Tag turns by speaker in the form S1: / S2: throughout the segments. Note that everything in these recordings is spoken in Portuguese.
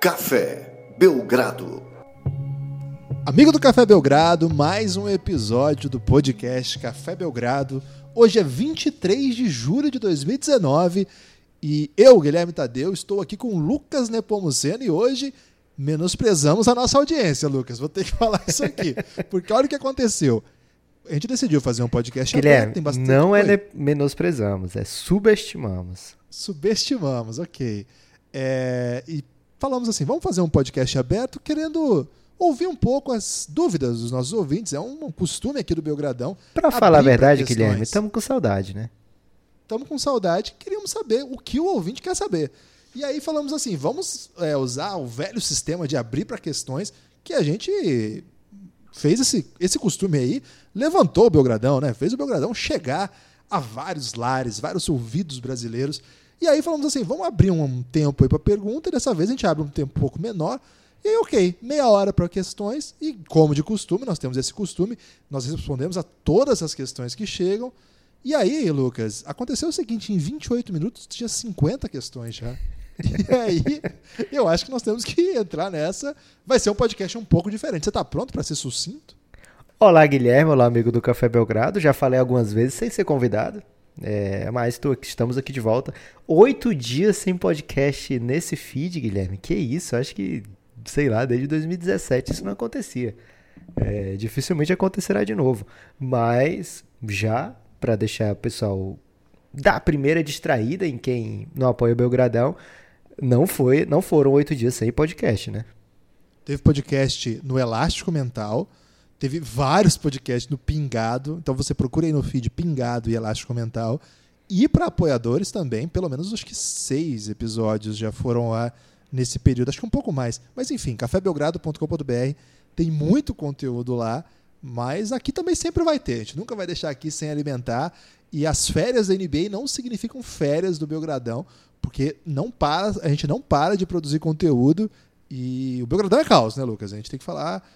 S1: Café Belgrado.
S2: Amigo do Café Belgrado, mais um episódio do podcast Café Belgrado. Hoje é 23 de julho de 2019 e eu, Guilherme Tadeu, estou aqui com Lucas Nepomuceno e hoje menosprezamos a nossa audiência, Lucas. Vou ter que falar isso aqui. Porque olha o que aconteceu. A gente decidiu fazer um podcast
S3: Guilherme,
S2: aberto, tem
S3: não
S2: coisa.
S3: é menosprezamos, é subestimamos.
S2: Subestimamos, ok. É, e falamos assim, vamos fazer um podcast aberto querendo ouvir um pouco as dúvidas dos nossos ouvintes. É um costume aqui do Belgradão.
S3: Para falar a verdade, Guilherme, estamos com saudade, né?
S2: Estamos com saudade, queríamos saber o que o ouvinte quer saber. E aí falamos assim, vamos é, usar o velho sistema de abrir para questões que a gente fez esse, esse costume aí, levantou o Belgradão, né? Fez o Belgradão chegar a vários lares, vários ouvidos brasileiros. E aí falamos assim, vamos abrir um tempo aí para pergunta, dessa vez a gente abre um tempo um pouco menor. E aí, ok, meia hora para questões, e como de costume, nós temos esse costume, nós respondemos a todas as questões que chegam. E aí, Lucas, aconteceu o seguinte: em 28 minutos tinha 50 questões já. E aí, eu acho que nós temos que entrar nessa. Vai ser um podcast um pouco diferente. Você está pronto para ser sucinto?
S3: Olá, Guilherme. Olá, amigo do Café Belgrado. Já falei algumas vezes sem ser convidado. É, mas tô, estamos aqui de volta. Oito dias sem podcast nesse feed, Guilherme. Que isso? Acho que, sei lá, desde 2017 isso não acontecia. É, dificilmente acontecerá de novo. Mas já para deixar o pessoal dar a primeira distraída em quem não apoia o Belgradão, não foi, não foram oito dias sem podcast, né?
S2: Teve podcast no Elástico Mental, teve vários podcasts no Pingado, então você procura aí no feed Pingado e Elástico Mental. E para apoiadores também, pelo menos acho que seis episódios já foram lá nesse período, acho que um pouco mais. Mas enfim, cafébelgrado.com.br tem muito conteúdo lá, mas aqui também sempre vai ter, a gente nunca vai deixar aqui sem alimentar. E as férias da NBA não significam férias do Belgradão, porque não para, a gente não para de produzir conteúdo e o Belgradão é caos, né, Lucas? A gente tem que falar,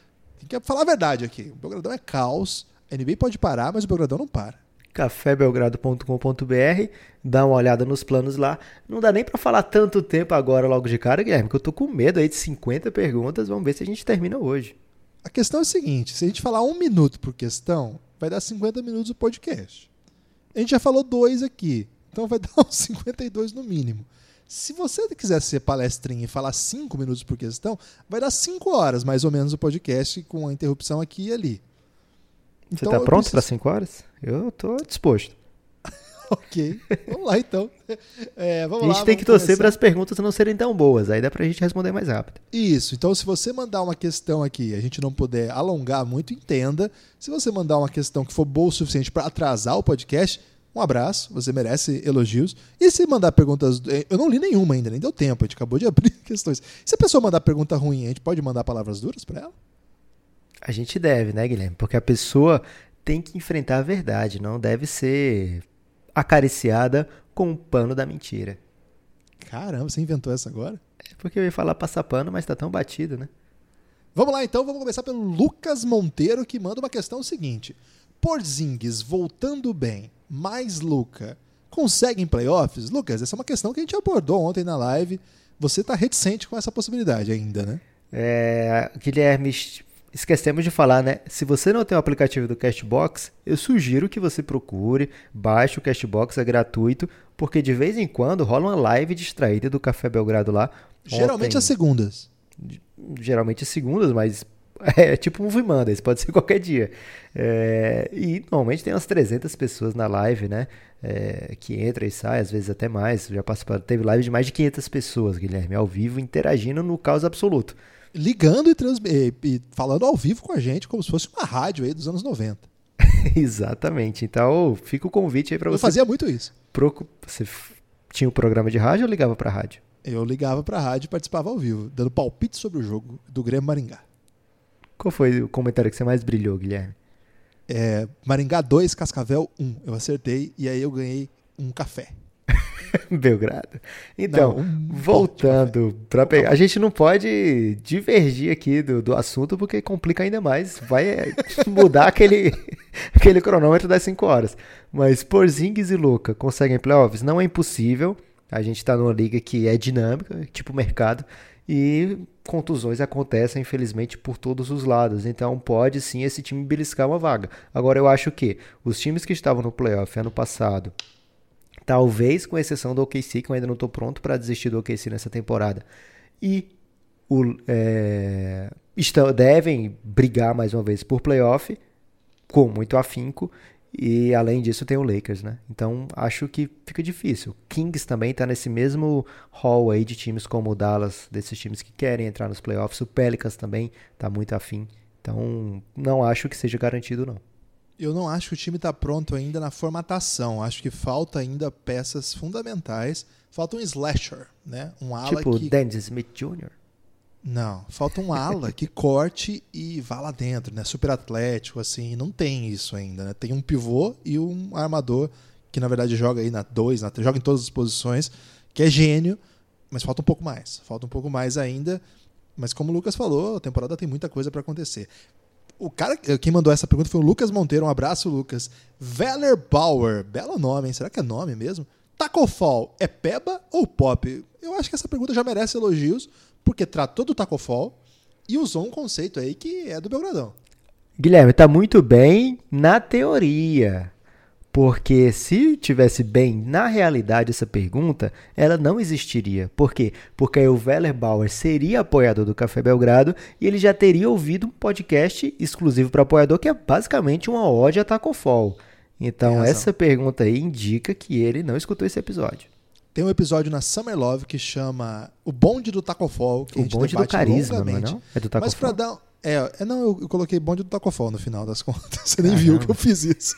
S2: tem que falar a verdade aqui. O Belgradão é caos, a NBA pode parar, mas o Belgradão não para.
S3: cafébelgrado.com.br, dá uma olhada nos planos lá. Não dá nem para falar tanto tempo agora logo de cara, Guilherme, que eu tô com medo aí de 50 perguntas, vamos ver se a gente termina hoje.
S2: A questão é a seguinte, se a gente falar um minuto por questão, vai dar 50 minutos o podcast. A gente já falou dois aqui, então vai dar uns 52 no mínimo. Se você quiser ser palestrinha e falar 5 minutos por questão, vai dar 5 horas mais ou menos o podcast com a interrupção aqui e ali.
S3: Você está pronto preciso... para 5 horas? Eu estou disposto.
S2: ok, vamos lá então. É, vamos
S3: a gente
S2: lá,
S3: tem que torcer para as perguntas não serem tão boas, aí dá para a gente responder mais rápido.
S2: Isso, então se você mandar uma questão aqui e a gente não puder alongar muito, entenda. Se você mandar uma questão que for boa o suficiente para atrasar o podcast, um abraço, você merece elogios. E se mandar perguntas. Eu não li nenhuma ainda, nem deu tempo, a gente acabou de abrir questões. Se a pessoa mandar pergunta ruim, a gente pode mandar palavras duras para ela?
S3: A gente deve, né, Guilherme? Porque a pessoa tem que enfrentar a verdade, não deve ser acariciada com o pano da mentira.
S2: Caramba, você inventou essa agora?
S3: É porque eu ia falar passar pano, mas tá tão batido, né?
S2: Vamos lá então, vamos começar pelo Lucas Monteiro que manda uma questão seguinte. Porzingis voltando bem, mais Luca, conseguem playoffs? Lucas, essa é uma questão que a gente abordou ontem na live. Você está reticente com essa possibilidade ainda, né?
S3: É, Guilherme, esquecemos de falar, né? Se você não tem o aplicativo do Castbox, eu sugiro que você procure, baixe o Castbox, é gratuito, porque de vez em quando rola uma live distraída do Café Belgrado lá.
S2: Geralmente
S3: Ontem,
S2: às segundas.
S3: Geralmente segundas, mas é tipo um Movie Mondays, pode ser qualquer dia. É, e normalmente tem umas 300 pessoas na live, né? É, que entra e sai, às vezes até mais. Já participaram, teve live de mais de 500 pessoas, Guilherme, ao vivo, interagindo no caos absoluto.
S2: Ligando e, trans... e falando ao vivo com a gente, como se fosse uma rádio aí dos anos 90.
S3: Exatamente. Então, fica o convite aí para você.
S2: Eu fazia muito isso.
S3: Procu... Você tinha um programa de rádio ou ligava para rádio?
S2: Eu ligava para rádio e participava ao vivo, dando palpite sobre o jogo do Grêmio Maringá.
S3: Qual foi o comentário que você mais brilhou, Guilherme?
S2: É, Maringá 2, Cascavel 1. Eu acertei e aí eu ganhei um café.
S3: Belgrado. Então, não, um voltando para pegar. A gente não pode divergir aqui do, do assunto porque complica ainda mais. Vai é, mudar aquele, aquele cronômetro das 5 horas. Mas Porzingis e Luca conseguem playoffs? Não é impossível. A gente está numa liga que é dinâmica, tipo mercado. E contusões acontecem, infelizmente, por todos os lados. Então pode sim esse time beliscar uma vaga. Agora eu acho que os times que estavam no playoff ano passado, talvez com exceção do OKC, que eu ainda não estou pronto para desistir do OKC nessa temporada, e o, é, estão, devem brigar mais uma vez por playoff, com muito afinco. E além disso tem o Lakers, né? Então acho que fica difícil. Kings também está nesse mesmo hall aí de times como o Dallas, desses times que querem entrar nos playoffs. O Pelicans também está muito afim. Então não acho que seja garantido não.
S2: Eu não acho que o time está pronto ainda na formatação. Acho que falta ainda peças fundamentais. Falta um slasher, né? Um ala
S3: tipo
S2: que...
S3: Dennis Smith Jr.
S2: Não, falta um ala que corte e vá lá dentro, né? Super atlético, assim. Não tem isso ainda, né? Tem um pivô e um armador que na verdade joga aí na 2, joga em todas as posições, que é gênio, mas falta um pouco mais. Falta um pouco mais ainda. Mas como o Lucas falou, a temporada tem muita coisa para acontecer. O cara, quem mandou essa pergunta foi o Lucas Monteiro. Um abraço, Lucas. Veller Bauer. Belo nome, hein? Será que é nome mesmo? Tacofall é peba ou pop? Eu acho que essa pergunta já merece elogios, porque tratou do Tacofall e usou um conceito aí que é do Belgradão.
S3: Guilherme, tá muito bem na teoria. Porque se tivesse bem na realidade essa pergunta, ela não existiria. Por quê? Porque aí o Weller Bauer seria apoiador do Café Belgrado e ele já teria ouvido um podcast exclusivo para apoiador que é basicamente uma ode a Tacofall. Então essa pergunta aí indica que ele não escutou esse episódio.
S2: Tem um episódio na Summer Love que chama O Bonde do Tacofol. Que
S3: o bonde do carisma, não é, não? é do Tacofol.
S2: Mas pra dar... É, é, não, eu, eu coloquei bonde do Tacofol no final das contas. Você nem ah, viu não. que eu fiz isso.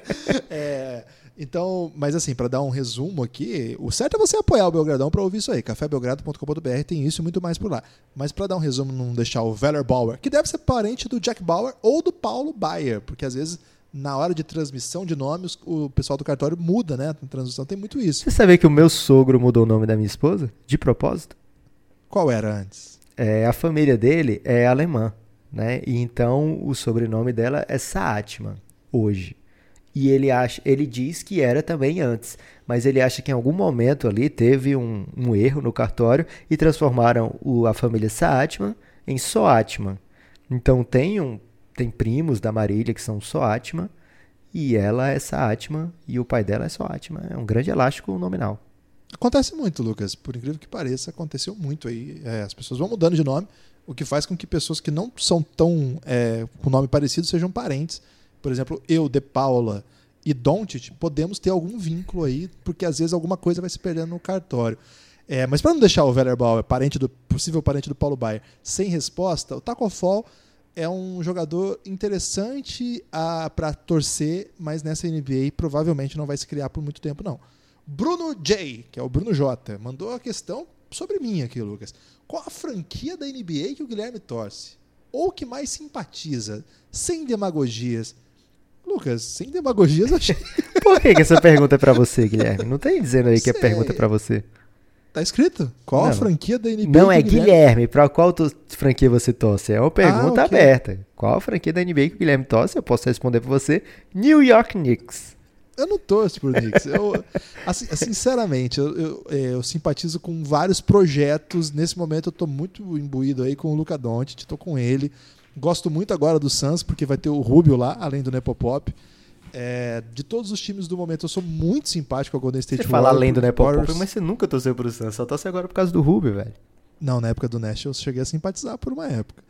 S2: é, então, mas assim, para dar um resumo aqui, o certo é você apoiar o Belgradão para ouvir isso aí. cafébelgrado.com.br tem isso e muito mais por lá. Mas para dar um resumo, não deixar o Veller Bauer, que deve ser parente do Jack Bauer ou do Paulo Bayer, porque às vezes na hora de transmissão de nomes, o pessoal do cartório muda, né? Na transmissão tem muito isso.
S3: Você sabia que o meu sogro mudou o nome da minha esposa? De propósito?
S2: Qual era antes?
S3: É, a família dele é alemã, né? E então o sobrenome dela é Saatman, hoje. E ele acha, ele diz que era também antes, mas ele acha que em algum momento ali teve um, um erro no cartório e transformaram o, a família Saatman em Soatman. Então tem um tem primos da Marília que são Soatman, e ela é Saatman, e o pai dela é Soatman. É um grande elástico nominal.
S2: Acontece muito, Lucas. Por incrível que pareça, aconteceu muito aí. É, as pessoas vão mudando de nome, o que faz com que pessoas que não são tão é, com nome parecido sejam parentes. Por exemplo, eu, De Paula e Dontit, podemos ter algum vínculo aí, porque às vezes alguma coisa vai se perdendo no cartório. É, mas para não deixar o Wellerbauer, parente do possível parente do Paulo Baier, sem resposta, o Tacofol é um jogador interessante para torcer, mas nessa NBA provavelmente não vai se criar por muito tempo, não. Bruno J, que é o Bruno J, mandou a questão sobre mim aqui, Lucas. Qual a franquia da NBA que o Guilherme torce? Ou que mais simpatiza? Sem demagogias. Lucas, sem demagogias, eu achei.
S3: Por que, que essa pergunta é para você, Guilherme? Não tem dizendo aí que a pergunta é para você.
S2: Tá escrito? Qual não. a franquia da NBA?
S3: Não, é Guilherme. Guilherme. Pra qual tu, franquia você torce? É uma pergunta ah, okay. aberta. Qual a franquia da NBA que o Guilherme torce? Eu posso responder pra você. New York Knicks.
S2: Eu não torço pro Knicks. Eu, assim, sinceramente, eu, eu, é, eu, simpatizo com vários projetos. Nesse momento eu tô muito imbuído aí com o Luca Doncic, tô com ele. Gosto muito agora do Suns, porque vai ter o Rubio lá, além do Nepopop. É, de todos os times do momento, eu sou muito simpático ao Golden State
S3: Você fala além do Nepopop, mas você nunca torceu pro Suns, só torce agora por causa do Rubio, velho.
S2: Não, na época do Nash eu cheguei a simpatizar por uma época.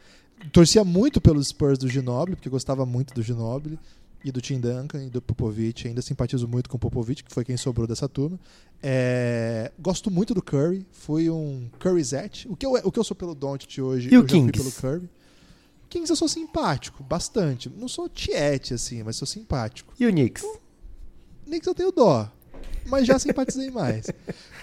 S2: Torcia muito pelos Spurs do Ginobili, porque gostava muito do Ginobili e do Tim Duncan e do Popovich. Ainda simpatizo muito com o Popovich, que foi quem sobrou dessa turma. É, gosto muito do Curry, fui um Curryzete. O que eu, o que eu sou pelo Doncic hoje,
S3: e
S2: eu
S3: o Kings?
S2: pelo Curry. Kings eu sou simpático, bastante. Não sou tiete, assim, mas sou simpático.
S3: E o Knicks? O
S2: Knicks eu tenho dó, mas já simpatizei mais.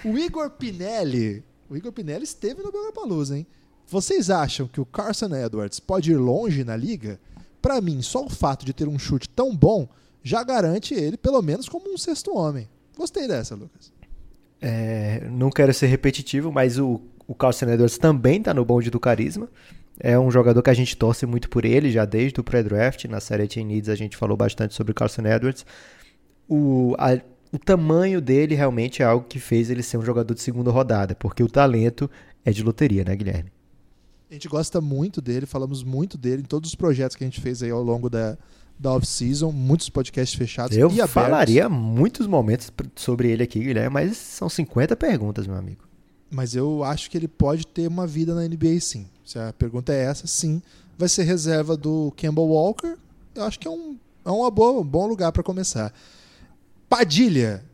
S2: O Igor Pinelli, o Igor Pinelli esteve no Belgrapalooza, hein? Vocês acham que o Carson Edwards pode ir longe na liga? Para mim, só o fato de ter um chute tão bom já garante ele, pelo menos, como um sexto homem. Gostei dessa, Lucas.
S3: É, não quero ser repetitivo, mas o, o Carson Edwards também está no bonde do carisma. É um jogador que a gente torce muito por ele, já desde o pré-draft. Na série Team Needs a gente falou bastante sobre o Carson Edwards. O, a, o tamanho dele realmente é algo que fez ele ser um jogador de segunda rodada, porque o talento é de loteria, né, Guilherme?
S2: A gente gosta muito dele, falamos muito dele em todos os projetos que a gente fez aí ao longo da, da off-season, muitos podcasts fechados
S3: Eu falaria muitos momentos sobre ele aqui, Guilherme, mas são 50 perguntas, meu amigo.
S2: Mas eu acho que ele pode ter uma vida na NBA sim. Se a pergunta é essa, sim. Vai ser reserva do Campbell Walker. Eu acho que é um, é uma boa, um bom lugar para começar. Padilha.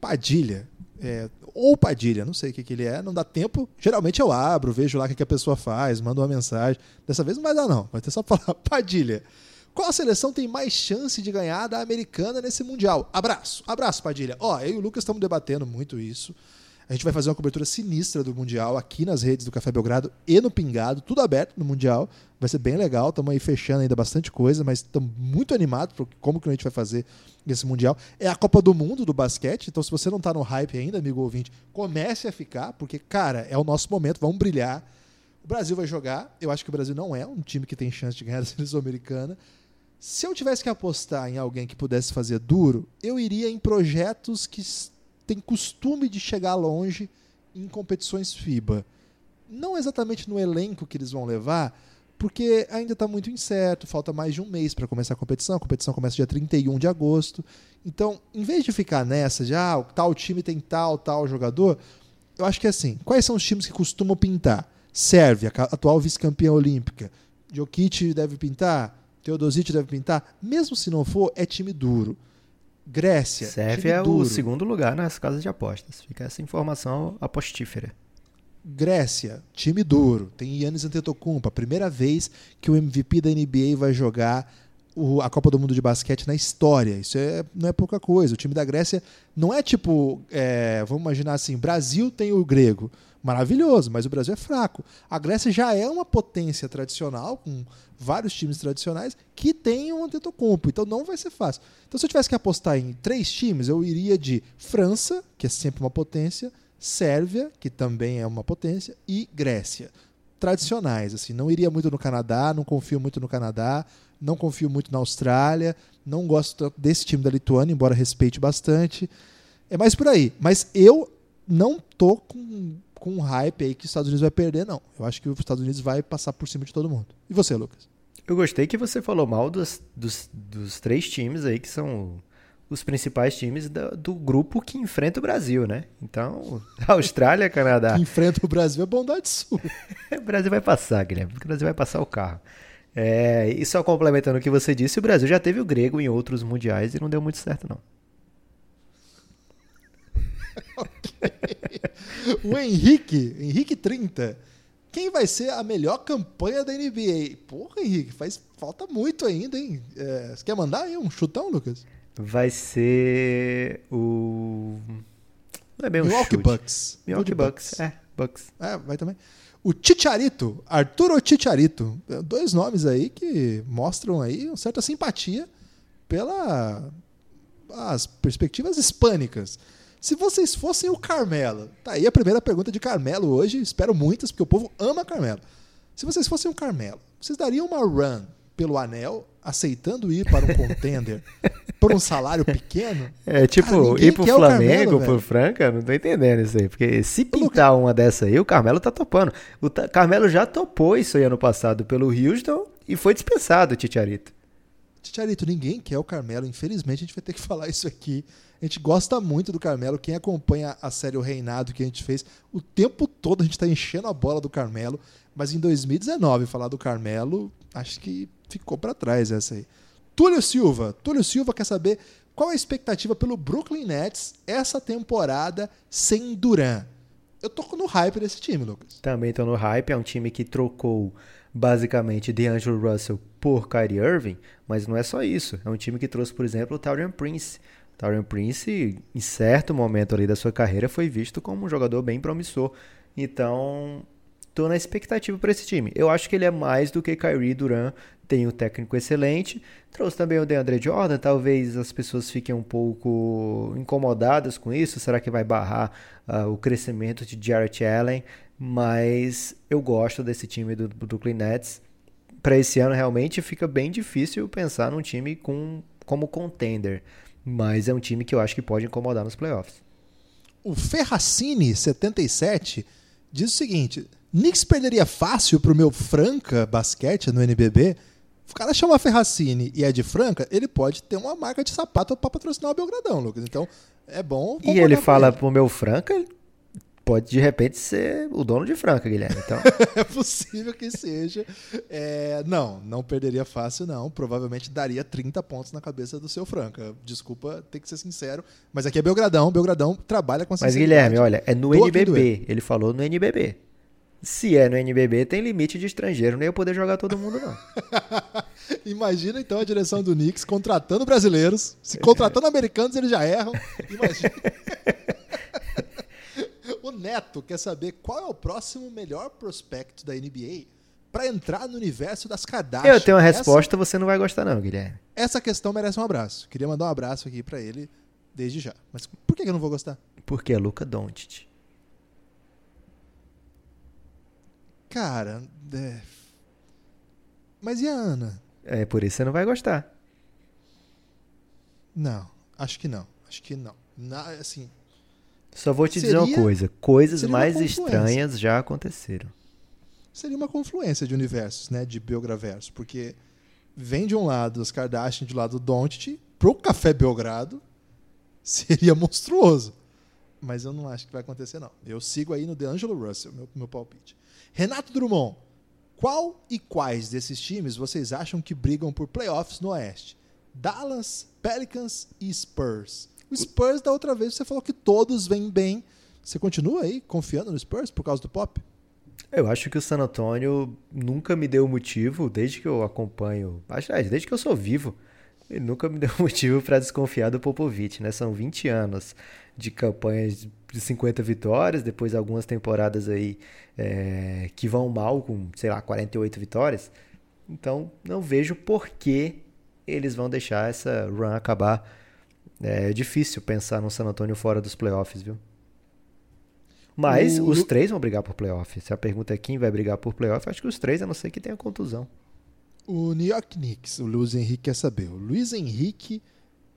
S2: Padilha. É, ou Padilha, não sei o que, que ele é, não dá tempo. Geralmente eu abro, vejo lá o que, que a pessoa faz, mando uma mensagem. Dessa vez não vai dar, não. Vai ter só falar Padilha. Qual seleção tem mais chance de ganhar da americana nesse Mundial? Abraço, abraço, Padilha. Ó, eu e o Lucas estamos debatendo muito isso. A gente vai fazer uma cobertura sinistra do Mundial aqui nas redes do Café Belgrado e no Pingado, tudo aberto no Mundial. Vai ser bem legal, estamos aí fechando ainda bastante coisa, mas estamos muito animados por como que a gente vai fazer esse Mundial. É a Copa do Mundo do basquete, então se você não está no hype ainda, amigo ouvinte, comece a ficar, porque, cara, é o nosso momento, vamos brilhar. O Brasil vai jogar, eu acho que o Brasil não é um time que tem chance de ganhar a seleção americana. Se eu tivesse que apostar em alguém que pudesse fazer duro, eu iria em projetos que tem costume de chegar longe em competições FIBA. Não exatamente no elenco que eles vão levar, porque ainda está muito incerto, falta mais de um mês para começar a competição. A competição começa dia 31 de agosto. Então, em vez de ficar nessa de ah, tal time tem tal, tal jogador, eu acho que é assim: quais são os times que costumam pintar? Sérvia, atual vice-campeã olímpica. Jokic deve pintar, Teodosic deve pintar. Mesmo se não for, é time duro. Grécia.
S3: Serve é o segundo lugar nas casas de apostas. Fica essa informação apostífera.
S2: Grécia, time duro. Tem Yannis Antetokounmpo, a primeira vez que o MVP da NBA vai jogar a Copa do Mundo de basquete na história. Isso é, não é pouca coisa. O time da Grécia não é tipo, é, vamos imaginar assim, Brasil tem o grego. Maravilhoso, mas o Brasil é fraco. A Grécia já é uma potência tradicional, com vários times tradicionais, que tem um Antetokounmpo. Então não vai ser fácil. Então se eu tivesse que apostar em três times, eu iria de França, que é sempre uma potência, Sérvia, que também é uma potência, e Grécia. Tradicionais, assim. Não iria muito no Canadá, não confio muito no Canadá não confio muito na Austrália, não gosto desse time da Lituânia, embora respeite bastante. É mais por aí. Mas eu não tô com, com um hype aí que os Estados Unidos vai perder, não. Eu acho que os Estados Unidos vai passar por cima de todo mundo. E você, Lucas?
S3: Eu gostei que você falou mal dos, dos, dos três times aí que são os principais times do, do, grupo que enfrenta o Brasil, né? Então, Austrália, Canadá.
S2: que enfrenta o Brasil é bondade sua.
S3: o Brasil vai passar, Guilherme. O Brasil vai passar o carro. É, e só complementando o que você disse, o Brasil já teve o grego em outros mundiais e não deu muito certo, não.
S2: o Henrique, Henrique 30. Quem vai ser a melhor campanha da NBA? Porra, Henrique, faz falta muito ainda, hein? É, você quer mandar aí um chutão, Lucas?
S3: Vai ser o.
S2: Não é bem um Milwaukee chute. Bucks.
S3: Milwaukee Bucks. Bucks. É, Bucks.
S2: É, vai também. O Ticharito, Arturo Ticharito. Dois nomes aí que mostram aí uma certa simpatia pela as perspectivas hispânicas. Se vocês fossem o Carmelo, tá aí a primeira pergunta de Carmelo hoje, espero muitas, porque o povo ama Carmelo. Se vocês fossem o Carmelo, vocês dariam uma run pelo anel, aceitando ir para um contender por um salário pequeno?
S3: É, tipo, Cara, ir pro Flamengo, pro Franca, não tô entendendo isso aí. Porque se pintar uma dessa aí, o Carmelo tá topando. O Carmelo já topou isso aí ano passado pelo Houston e foi dispensado, Titiarito.
S2: Titiarito, ninguém quer o Carmelo. Infelizmente, a gente vai ter que falar isso aqui. A gente gosta muito do Carmelo. Quem acompanha a série O Reinado que a gente fez, o tempo todo a gente está enchendo a bola do Carmelo. Mas em 2019, falar do Carmelo, acho que ficou para trás essa aí. Túlio Silva. Túlio Silva quer saber qual a expectativa pelo Brooklyn Nets essa temporada sem Duran. Eu tô no hype desse time, Lucas.
S3: Também tô no hype. É um time que trocou basicamente DeAngelo Russell por Kyrie Irving, mas não é só isso. É um time que trouxe, por exemplo, o Taurian Prince. Taurian Prince, em certo momento ali da sua carreira, foi visto como um jogador bem promissor. Então, tô na expectativa para esse time. Eu acho que ele é mais do que Kyrie Duran, tem um técnico excelente. Trouxe também o DeAndre Jordan, talvez as pessoas fiquem um pouco incomodadas com isso. Será que vai barrar uh, o crescimento de Jarrett Allen? Mas eu gosto desse time do, Brooklyn Nets. Para esse ano realmente fica bem difícil pensar num time com, como contender. Mas é um time que eu acho que pode incomodar nos playoffs.
S2: O Ferracini 77 diz o seguinte: Knicks perderia fácil pro meu Franca basquete no NBB. O cara chama Ferracini e é de Franca, ele pode ter uma marca de sapato para patrocinar o Belgradão, Lucas. Então, é bom.
S3: E ele fala ele. pro meu Franca, pode de repente ser o dono de Franca, Guilherme. Então...
S2: é possível que seja. É, não, não perderia fácil, não. Provavelmente daria 30 pontos na cabeça do seu Franca. Desculpa, tem que ser sincero. Mas aqui é Belgradão. Belgradão trabalha com
S3: Mas, Guilherme, olha, é no NBB. Ele falou no NBB. Se é no NBB, tem limite de estrangeiro, nem eu poder jogar todo mundo, não.
S2: Imagina então a direção do Knicks contratando brasileiros. Se contratando americanos, eles já erram. Imagina. Neto quer saber qual é o próximo melhor prospecto da NBA para entrar no universo das Kardashian.
S3: Eu tenho uma resposta, essa... você não vai gostar não, Guilherme.
S2: Essa questão merece um abraço. Queria mandar um abraço aqui para ele desde já. Mas por que eu não vou gostar?
S3: Porque é Luca Doncic.
S2: Cara, é... mas e a Ana?
S3: É por isso que você não vai gostar.
S2: Não, acho que não. Acho que não. Na, assim.
S3: Só vou te seria, dizer uma coisa: coisas mais estranhas já aconteceram.
S2: Seria uma confluência de universos, né? De Belgraverso. Porque vem de um lado as Kardashian, de um lado o Doncic, pro Café Belgrado, seria monstruoso. Mas eu não acho que vai acontecer, não. Eu sigo aí no DeAngelo Russell, meu, meu palpite. Renato Drummond, qual e quais desses times vocês acham que brigam por playoffs no Oeste? Dallas, Pelicans e Spurs. O Spurs, da outra vez, você falou que todos vêm bem. Você continua aí confiando no Spurs por causa do Pop?
S3: Eu acho que o San Antonio nunca me deu motivo, desde que eu acompanho, acho, desde que eu sou vivo, ele nunca me deu motivo para desconfiar do Popovich, né? São 20 anos de campanhas de 50 vitórias, depois algumas temporadas aí é, que vão mal com, sei lá, 48 vitórias. Então, não vejo por que eles vão deixar essa run acabar. É difícil pensar no San Antonio fora dos playoffs, viu? Mas o... os três vão brigar por playoff. Se a pergunta é quem vai brigar por playoff, acho que os três, a não ser que tenha contusão.
S2: O New York Knicks, o Luiz Henrique quer saber. O Luiz Henrique.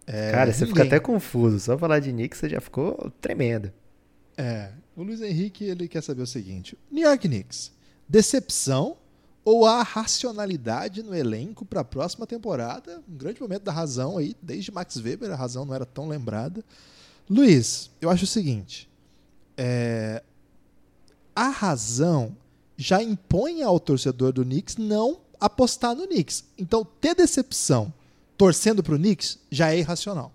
S3: É, Cara, você ninguém... fica até confuso. Só falar de Knicks você já ficou tremendo.
S2: É. O Luiz Henrique ele quer saber o seguinte: New York Knicks, decepção ou a racionalidade no elenco para a próxima temporada? Um grande momento da razão aí, desde Max Weber, a razão não era tão lembrada. Luiz, eu acho o seguinte: é, a razão já impõe ao torcedor do Knicks não apostar no Knicks. Então, ter decepção torcendo para o Knicks já é irracional.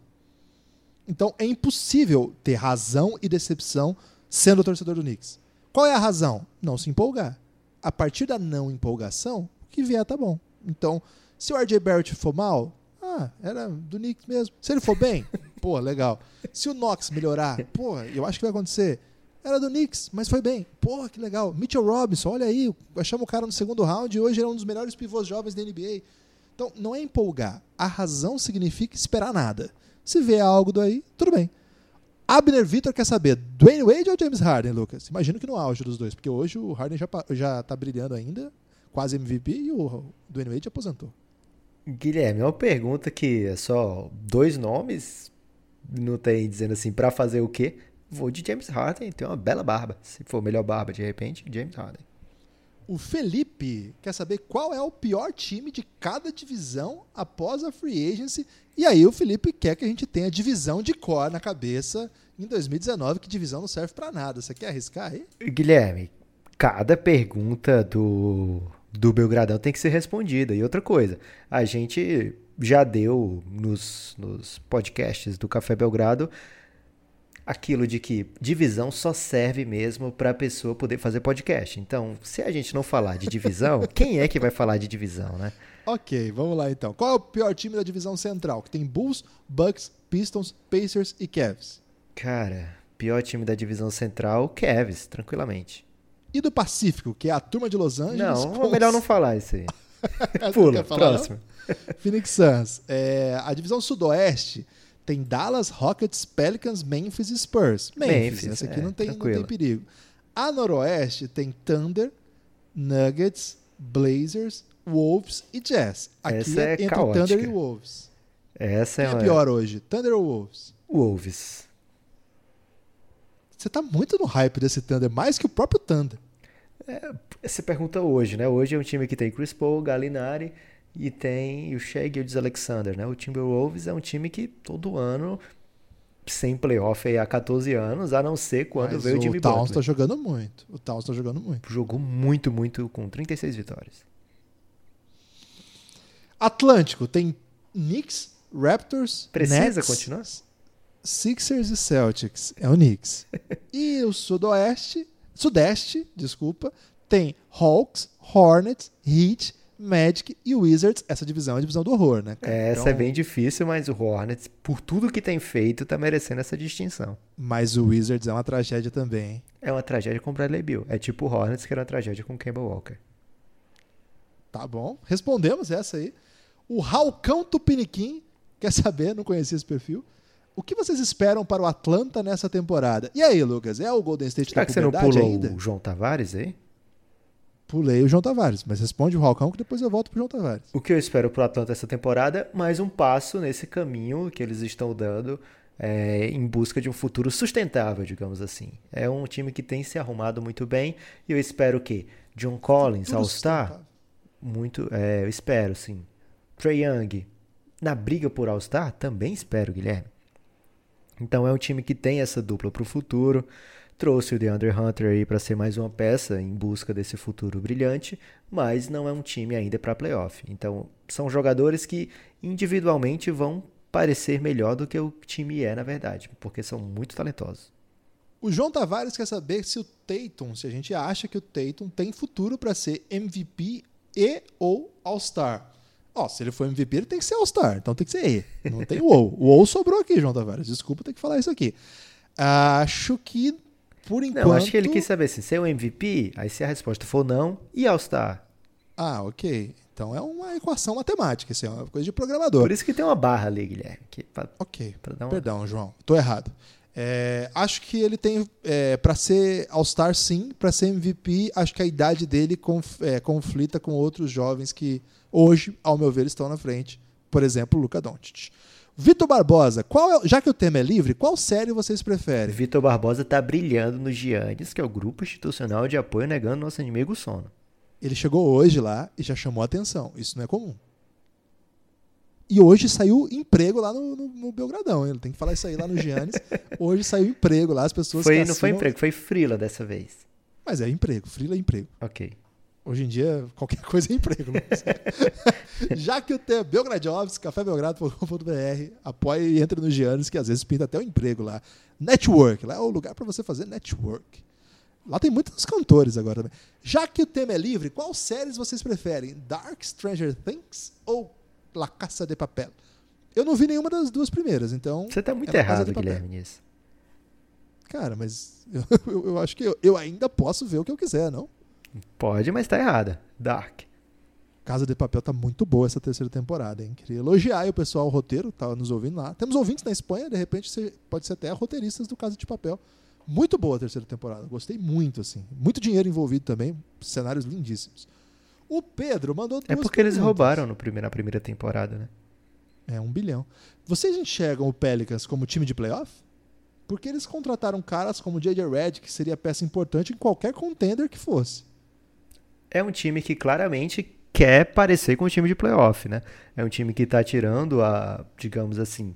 S2: Então, é impossível ter razão e decepção sendo torcedor do Knicks. Qual é a razão? Não se empolgar. A partir da não empolgação, o que vier tá bom. Então, se o RJ Barrett for mal, ah, era do Knicks mesmo. Se ele for bem, pô, legal. Se o Knox melhorar, pô, eu acho que vai acontecer. Era do Knicks, mas foi bem. Porra, que legal. Mitchell Robinson, olha aí, achamos o cara no segundo round e hoje ele é um dos melhores pivôs jovens da NBA. Então, não é empolgar. A razão significa esperar nada. Se vê algo daí, tudo bem. Abner Vitor quer saber, Dwayne Wade ou James Harden, Lucas? Imagino que no auge dos dois, porque hoje o Harden já, já tá brilhando ainda, quase MVP, e o Dwayne Wade aposentou.
S3: Guilherme, é uma pergunta que é só dois nomes, não tem dizendo assim, para fazer o quê? Vou de James Harden, tem uma bela barba. Se for melhor barba, de repente, James Harden.
S2: O Felipe quer saber qual é o pior time de cada divisão após a free agency. E aí o Felipe quer que a gente tenha divisão de cor na cabeça em 2019, que divisão não serve para nada. Você quer arriscar aí?
S3: Guilherme, cada pergunta do, do Belgradão tem que ser respondida. E outra coisa, a gente já deu nos, nos podcasts do Café Belgrado aquilo de que divisão só serve mesmo para a pessoa poder fazer podcast. Então, se a gente não falar de divisão, quem é que vai falar de divisão, né?
S2: Ok, vamos lá então. Qual é o pior time da divisão central? Que tem Bulls, Bucks, Pistons, Pacers e Cavs.
S3: Cara, pior time da divisão central, Cavs, tranquilamente.
S2: E do Pacífico, que é a turma de Los Angeles?
S3: Não, com... melhor não falar isso aí. Pula, falar, próximo.
S2: Não? Phoenix Suns. É, a divisão sudoeste tem Dallas, Rockets, Pelicans, Memphis e Spurs. Memphis, Memphis essa aqui é, não, tem, não tem perigo. A noroeste tem Thunder, Nuggets, Blazers, Wolves e Jazz. Aqui
S3: essa é,
S2: entre
S3: caótica.
S2: Thunder e Wolves.
S3: Essa é,
S2: Quem é
S3: uma...
S2: pior hoje? Thunder ou Wolves?
S3: Wolves.
S2: Você tá muito no hype desse Thunder, mais que o próprio Thunder.
S3: Você pergunta hoje, né? Hoje é um time que tem Chris Paul, Gallinari e tem o Shea Gildes Alexander, né? O Timberwolves é um time que todo ano sem playoff aí há 14 anos, a não ser quando
S2: Mas
S3: veio o Jimmy
S2: o Towns
S3: Butler.
S2: tá jogando muito. O Towns tá jogando muito.
S3: Jogou muito, muito com 36 vitórias.
S2: Atlântico tem Knicks, Raptors,
S3: Precisa
S2: Nets,
S3: continuar?
S2: Sixers e Celtics. É o Knicks. e o Sudoeste, Sudeste, desculpa, tem Hawks, Hornets, Heat, Magic e Wizards. Essa divisão é a divisão do horror, né? cara?
S3: Essa
S2: Então,
S3: é bem difícil, mas o Hornets, por tudo que tem feito, tá merecendo essa distinção.
S2: Mas o Wizards é uma tragédia também. hein?
S3: É uma tragédia com o Bradley Bill. É tipo o Hornets, que era uma tragédia com o Kemba Walker.
S2: Tá bom, respondemos essa aí. O Ralcão Tupiniquim quer saber, não conhecia esse perfil. O que vocês esperam para o Atlanta nessa temporada? E aí, Lucas, é o Golden State
S3: Será
S2: da
S3: que você não pulou
S2: ainda?
S3: o João Tavares aí?
S2: Pulei o João Tavares, mas responde o Ralcão que depois eu volto pro João Tavares.
S3: O que eu espero pro Atlanta essa temporada? Mais um passo nesse caminho que eles estão dando é, em busca de um futuro sustentável, digamos assim. É um time que tem se arrumado muito bem e eu espero que John Collins, All-Star, muito, é, eu espero, sim. Trey Young, na briga por All-Star, também espero, Guilherme. Então é um time que tem essa dupla para o futuro. Trouxe o DeAndre Hunter aí para ser mais uma peça em busca desse futuro brilhante, mas não é um time ainda para playoff. Então são jogadores que individualmente vão parecer melhor do que o time é na verdade, porque são muito talentosos.
S2: O João Tavares quer saber se o Tatum, se a gente acha que o Tatum tem futuro para ser MVP e ou All-Star. Ó, se ele for MVP, ele tem que ser All-Star, então tem que ser E. Não tem o ou. O ou sobrou aqui, João Tavares. Desculpa ter que falar isso aqui. Acho que, por enquanto.
S3: Não, acho que ele quis saber assim, se é o MVP, aí se a resposta for não, e All-Star.
S2: Ah, ok. Então é uma equação matemática, isso é uma coisa de programador.
S3: Por isso que tem uma barra ali, Guilherme. Que, pra-
S2: Ok.
S3: pra dar uma-
S2: Perdão, João. Tô errado. É, acho que ele tem. É, para ser All-Star, sim. Para ser MVP, acho que a idade dele conf- é, conflita com outros jovens que hoje, ao meu ver, estão na frente. Por exemplo, o Luca Doncic. Vitor Barbosa, qual é- já que o tema é livre, qual série vocês preferem?
S3: Vitor Barbosa tá brilhando no Giannis, que é o grupo institucional de apoio negando nosso inimigo sono.
S2: Ele chegou hoje lá e já chamou a atenção. Isso não é comum. E hoje saiu emprego lá no, no- no Belgradão. Ele tem que falar isso aí lá no Giannis. Hoje saiu emprego lá, as pessoas
S3: Foi,
S2: que
S3: não foi
S2: assinam-
S3: emprego, foi frila dessa vez.
S2: Mas é emprego, frila é emprego.
S3: Ok.
S2: Hoje em dia, qualquer coisa é emprego. Né? Já que o tema é Belgradiovs, cafébelgrado.com.br, apoie e entre no Giannis, que às vezes pinta até o emprego lá. Network, lá é o lugar para você fazer network. Lá tem muitos cantores agora também. Já que o tema é livre, qual séries vocês preferem? Dark Stranger Things ou La Caça de Papel? Eu não vi nenhuma das duas primeiras, então.
S3: Você tá muito
S2: é
S3: errado. Guilherme, nisso.
S2: Cara, mas eu, eu- eu acho que eu, eu ainda posso ver o que eu quiser, não?
S3: Pode, mas tá errada. Dark.
S2: Casa de Papel tá muito boa essa terceira temporada, hein? Queria elogiar o pessoal, o roteiro, tá nos ouvindo lá. Temos ouvintes na Espanha, de repente você pode ser até roteiristas do Casa de Papel. Muito boa a terceira temporada, gostei muito, assim. Muito dinheiro envolvido também, cenários lindíssimos. O Pedro mandou duas
S3: É porque eles
S2: perguntas.
S3: roubaram no primeiro, na primeira temporada, né?
S2: É, um bilhão. Vocês enxergam o Pelicans como time de playoff? Porque eles contrataram caras como o J.J. Redd, que seria peça importante em qualquer contender que fosse.
S3: É um time que claramente quer parecer com o time de playoff, né? É um time que tá tirando a, digamos assim,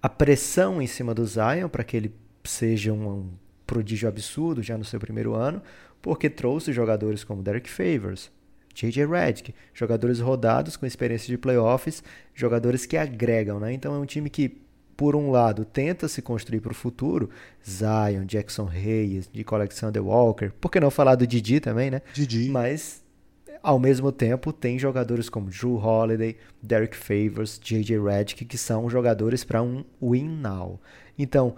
S3: a pressão em cima do Zion para que ele seja um prodígio absurdo já no seu primeiro ano, porque trouxe jogadores como Derek Favors, J.J. Redick, jogadores rodados com experiência de playoffs, jogadores que agregam, né? Então é um time que, por um lado, tenta se construir para o futuro, Zion, Jackson Reyes, Nico Alexander Walker, por que não falar do Didi também, né?
S2: Didi.
S3: Mas, ao mesmo tempo, tem jogadores como Drew Holiday, Derek Favors, J.J. Redick, que são jogadores para um win now. Então,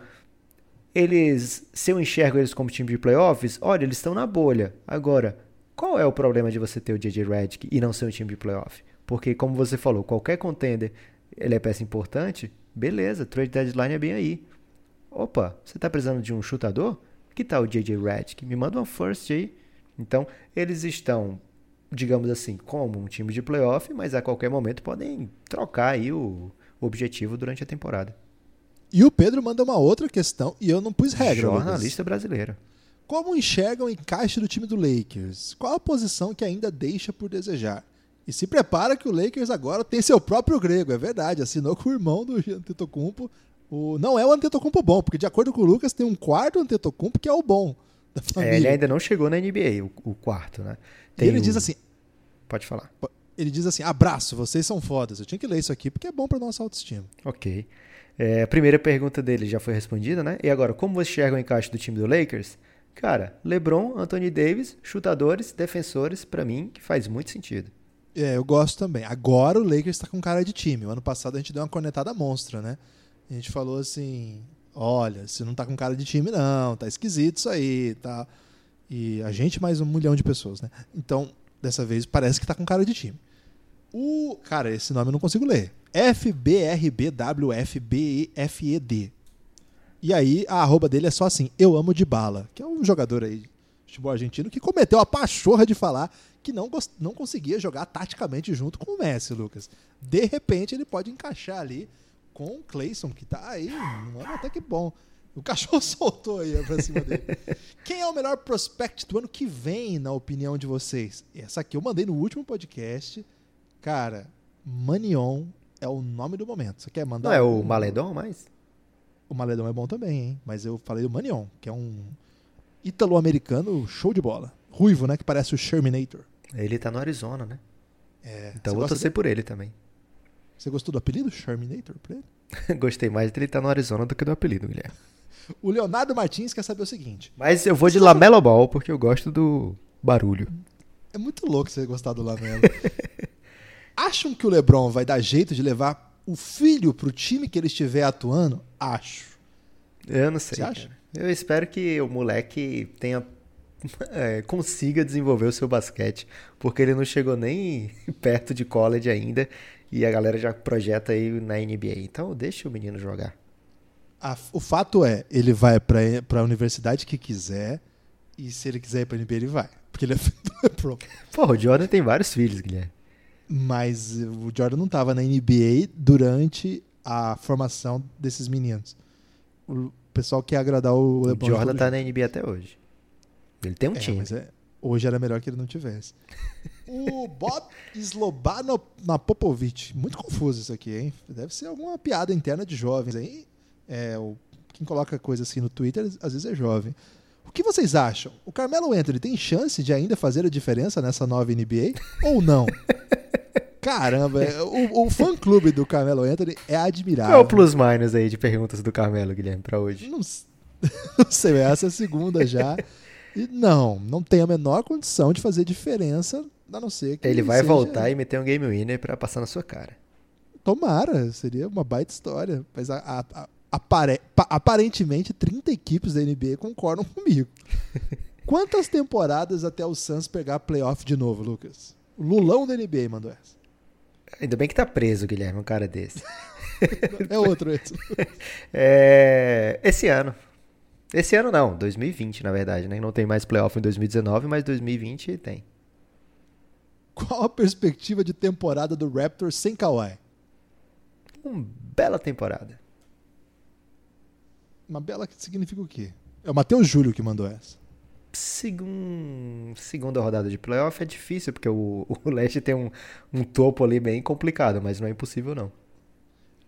S3: eles, se eu enxergo eles como time de playoffs, olha, eles estão na bolha. Agora, qual é o problema de você ter o J.J. Redick e não ser um time de playoff? Porque, como você falou, qualquer contender, ele é peça importante, beleza, trade deadline é bem aí. Opa, você tá precisando de um chutador? Que tal o J.J. Redick? Me manda uma first aí. Então, eles estão digamos assim, como um time de playoff, mas a qualquer momento podem trocar aí o objetivo durante a temporada.
S2: E o Pedro manda uma outra questão, e eu não pus regra.
S3: Jornalista brasileiro.
S2: Como enxergam o encaixe do time do Lakers? Qual a posição que ainda deixa por desejar? E se prepara que o Lakers agora tem seu próprio grego, é verdade. Assinou com o irmão do Antetokounmpo. O, não é o Antetokounmpo bom, porque de acordo com o Lucas tem um quarto Antetokounmpo que é o bom da família.
S3: É, ele ainda não chegou na NBA, o, o quarto, né?
S2: Tem e ele o... diz assim...
S3: Pode falar.
S2: Ele diz assim, abraço, vocês são fodas. Eu tinha que ler isso aqui porque é bom para nossa autoestima.
S3: Ok. É, a primeira pergunta dele já foi respondida, né? E agora, como você enxerga o encaixe do time do Lakers? Cara, LeBron, Anthony Davis, chutadores, defensores, para mim, que faz muito sentido.
S2: É, eu gosto também. Agora o Lakers está com cara de time. O ano passado a gente deu uma cornetada monstra, né? A gente falou assim: olha, você não tá com cara de time, não, tá esquisito isso aí, tá. E a gente mais um milhão de pessoas, né? Então, dessa vez parece que tá com cara de time. O. Cara, esse nome eu não consigo ler. FBRBWFBFED. E aí a arroba dele é só assim: Eu amo de bala, que é um jogador aí futebol argentino que cometeu a pachorra de falar que não, não conseguia jogar taticamente junto com o Messi, Lucas. De repente ele pode encaixar ali com o Clayson, que tá aí, um ano até que bom. O cachorro soltou aí pra cima dele. Quem é o melhor prospect do ano que vem, na opinião de vocês? Essa aqui eu mandei no último podcast. Cara, Manion é o nome do momento. Você quer mandar?
S3: Não é o Maledon mais?
S2: O Maledon é bom também, hein? Mas eu falei do Manion, que é um ítalo-americano show de bola. Ruivo, né? Que parece o Sherminator.
S3: Ele tá no Arizona, né? É. Então eu vou torcer por ele também.
S2: Você gostou do apelido Sherminator pra
S3: ele? Gostei mais de ele estar tá no Arizona do que do apelido, Guilherme.
S2: O Leonardo Martins quer saber o seguinte.
S3: Mas eu vou de Lamelo Ball porque eu gosto do barulho.
S2: É muito louco você gostar do Lamelo. Acham que o LeBron vai dar jeito de levar o filho pro time que ele estiver atuando? Acho.
S3: Eu não sei. Você acha? Eu espero que o moleque tenha é, consiga desenvolver o seu basquete, porque ele não chegou nem perto de college ainda e a galera já projeta aí na NBA. Então deixa o menino jogar.
S2: A, o fato é, ele vai para a universidade que quiser e se ele quiser ir para NBA ele vai, porque ele é LeBron.
S3: Porra, o Jordan tem vários filhos, Guilherme.
S2: Mas o Jordan não estava na NBA durante a formação desses meninos. O pessoal quer agradar o LeBron.
S3: O Jordan tá na NBA até hoje. Ele tem um é, time.
S2: É, hoje era melhor que ele não tivesse. o Bob Slobano na Popovic. Muito confuso isso aqui, hein? Deve ser alguma piada interna de jovens aí. É, o, quem coloca coisa assim no Twitter às vezes é jovem. O que vocês acham? O Carmelo Anthony tem chance de ainda fazer a diferença nessa nova NBA ou não? Caramba, é, o, o fã clube do Carmelo Anthony é admirável.
S3: Qual é o plus-minus aí de perguntas do Carmelo, Guilherme, para hoje?
S2: Não, não sei, essa é a segunda já. E não, não tem a menor condição de fazer diferença, a não ser que.
S3: Ele vai seja... voltar e meter um game winner para passar na sua cara.
S2: Tomara, seria uma baita história. Mas a, a, a, apare... aparentemente 30 equipes da NBA concordam comigo. Quantas temporadas até o Suns pegar playoff de novo, Lucas? O Lulão da NBA mandou essa.
S3: Ainda bem que tá preso, Guilherme, um cara desse.
S2: é outro esse.
S3: é... Esse ano. Esse ano não, 2020 na verdade, né? Não tem mais playoff em 2019, mas 2020 tem.
S2: Qual a perspectiva de temporada do Raptors sem Kawhi?
S3: Uma bela temporada.
S2: Uma bela que significa o quê? É o Matheus Júlio que mandou essa.
S3: Segun... Segunda rodada de playoff é difícil, porque o, o Leste tem um, um topo ali bem complicado, mas não é impossível não.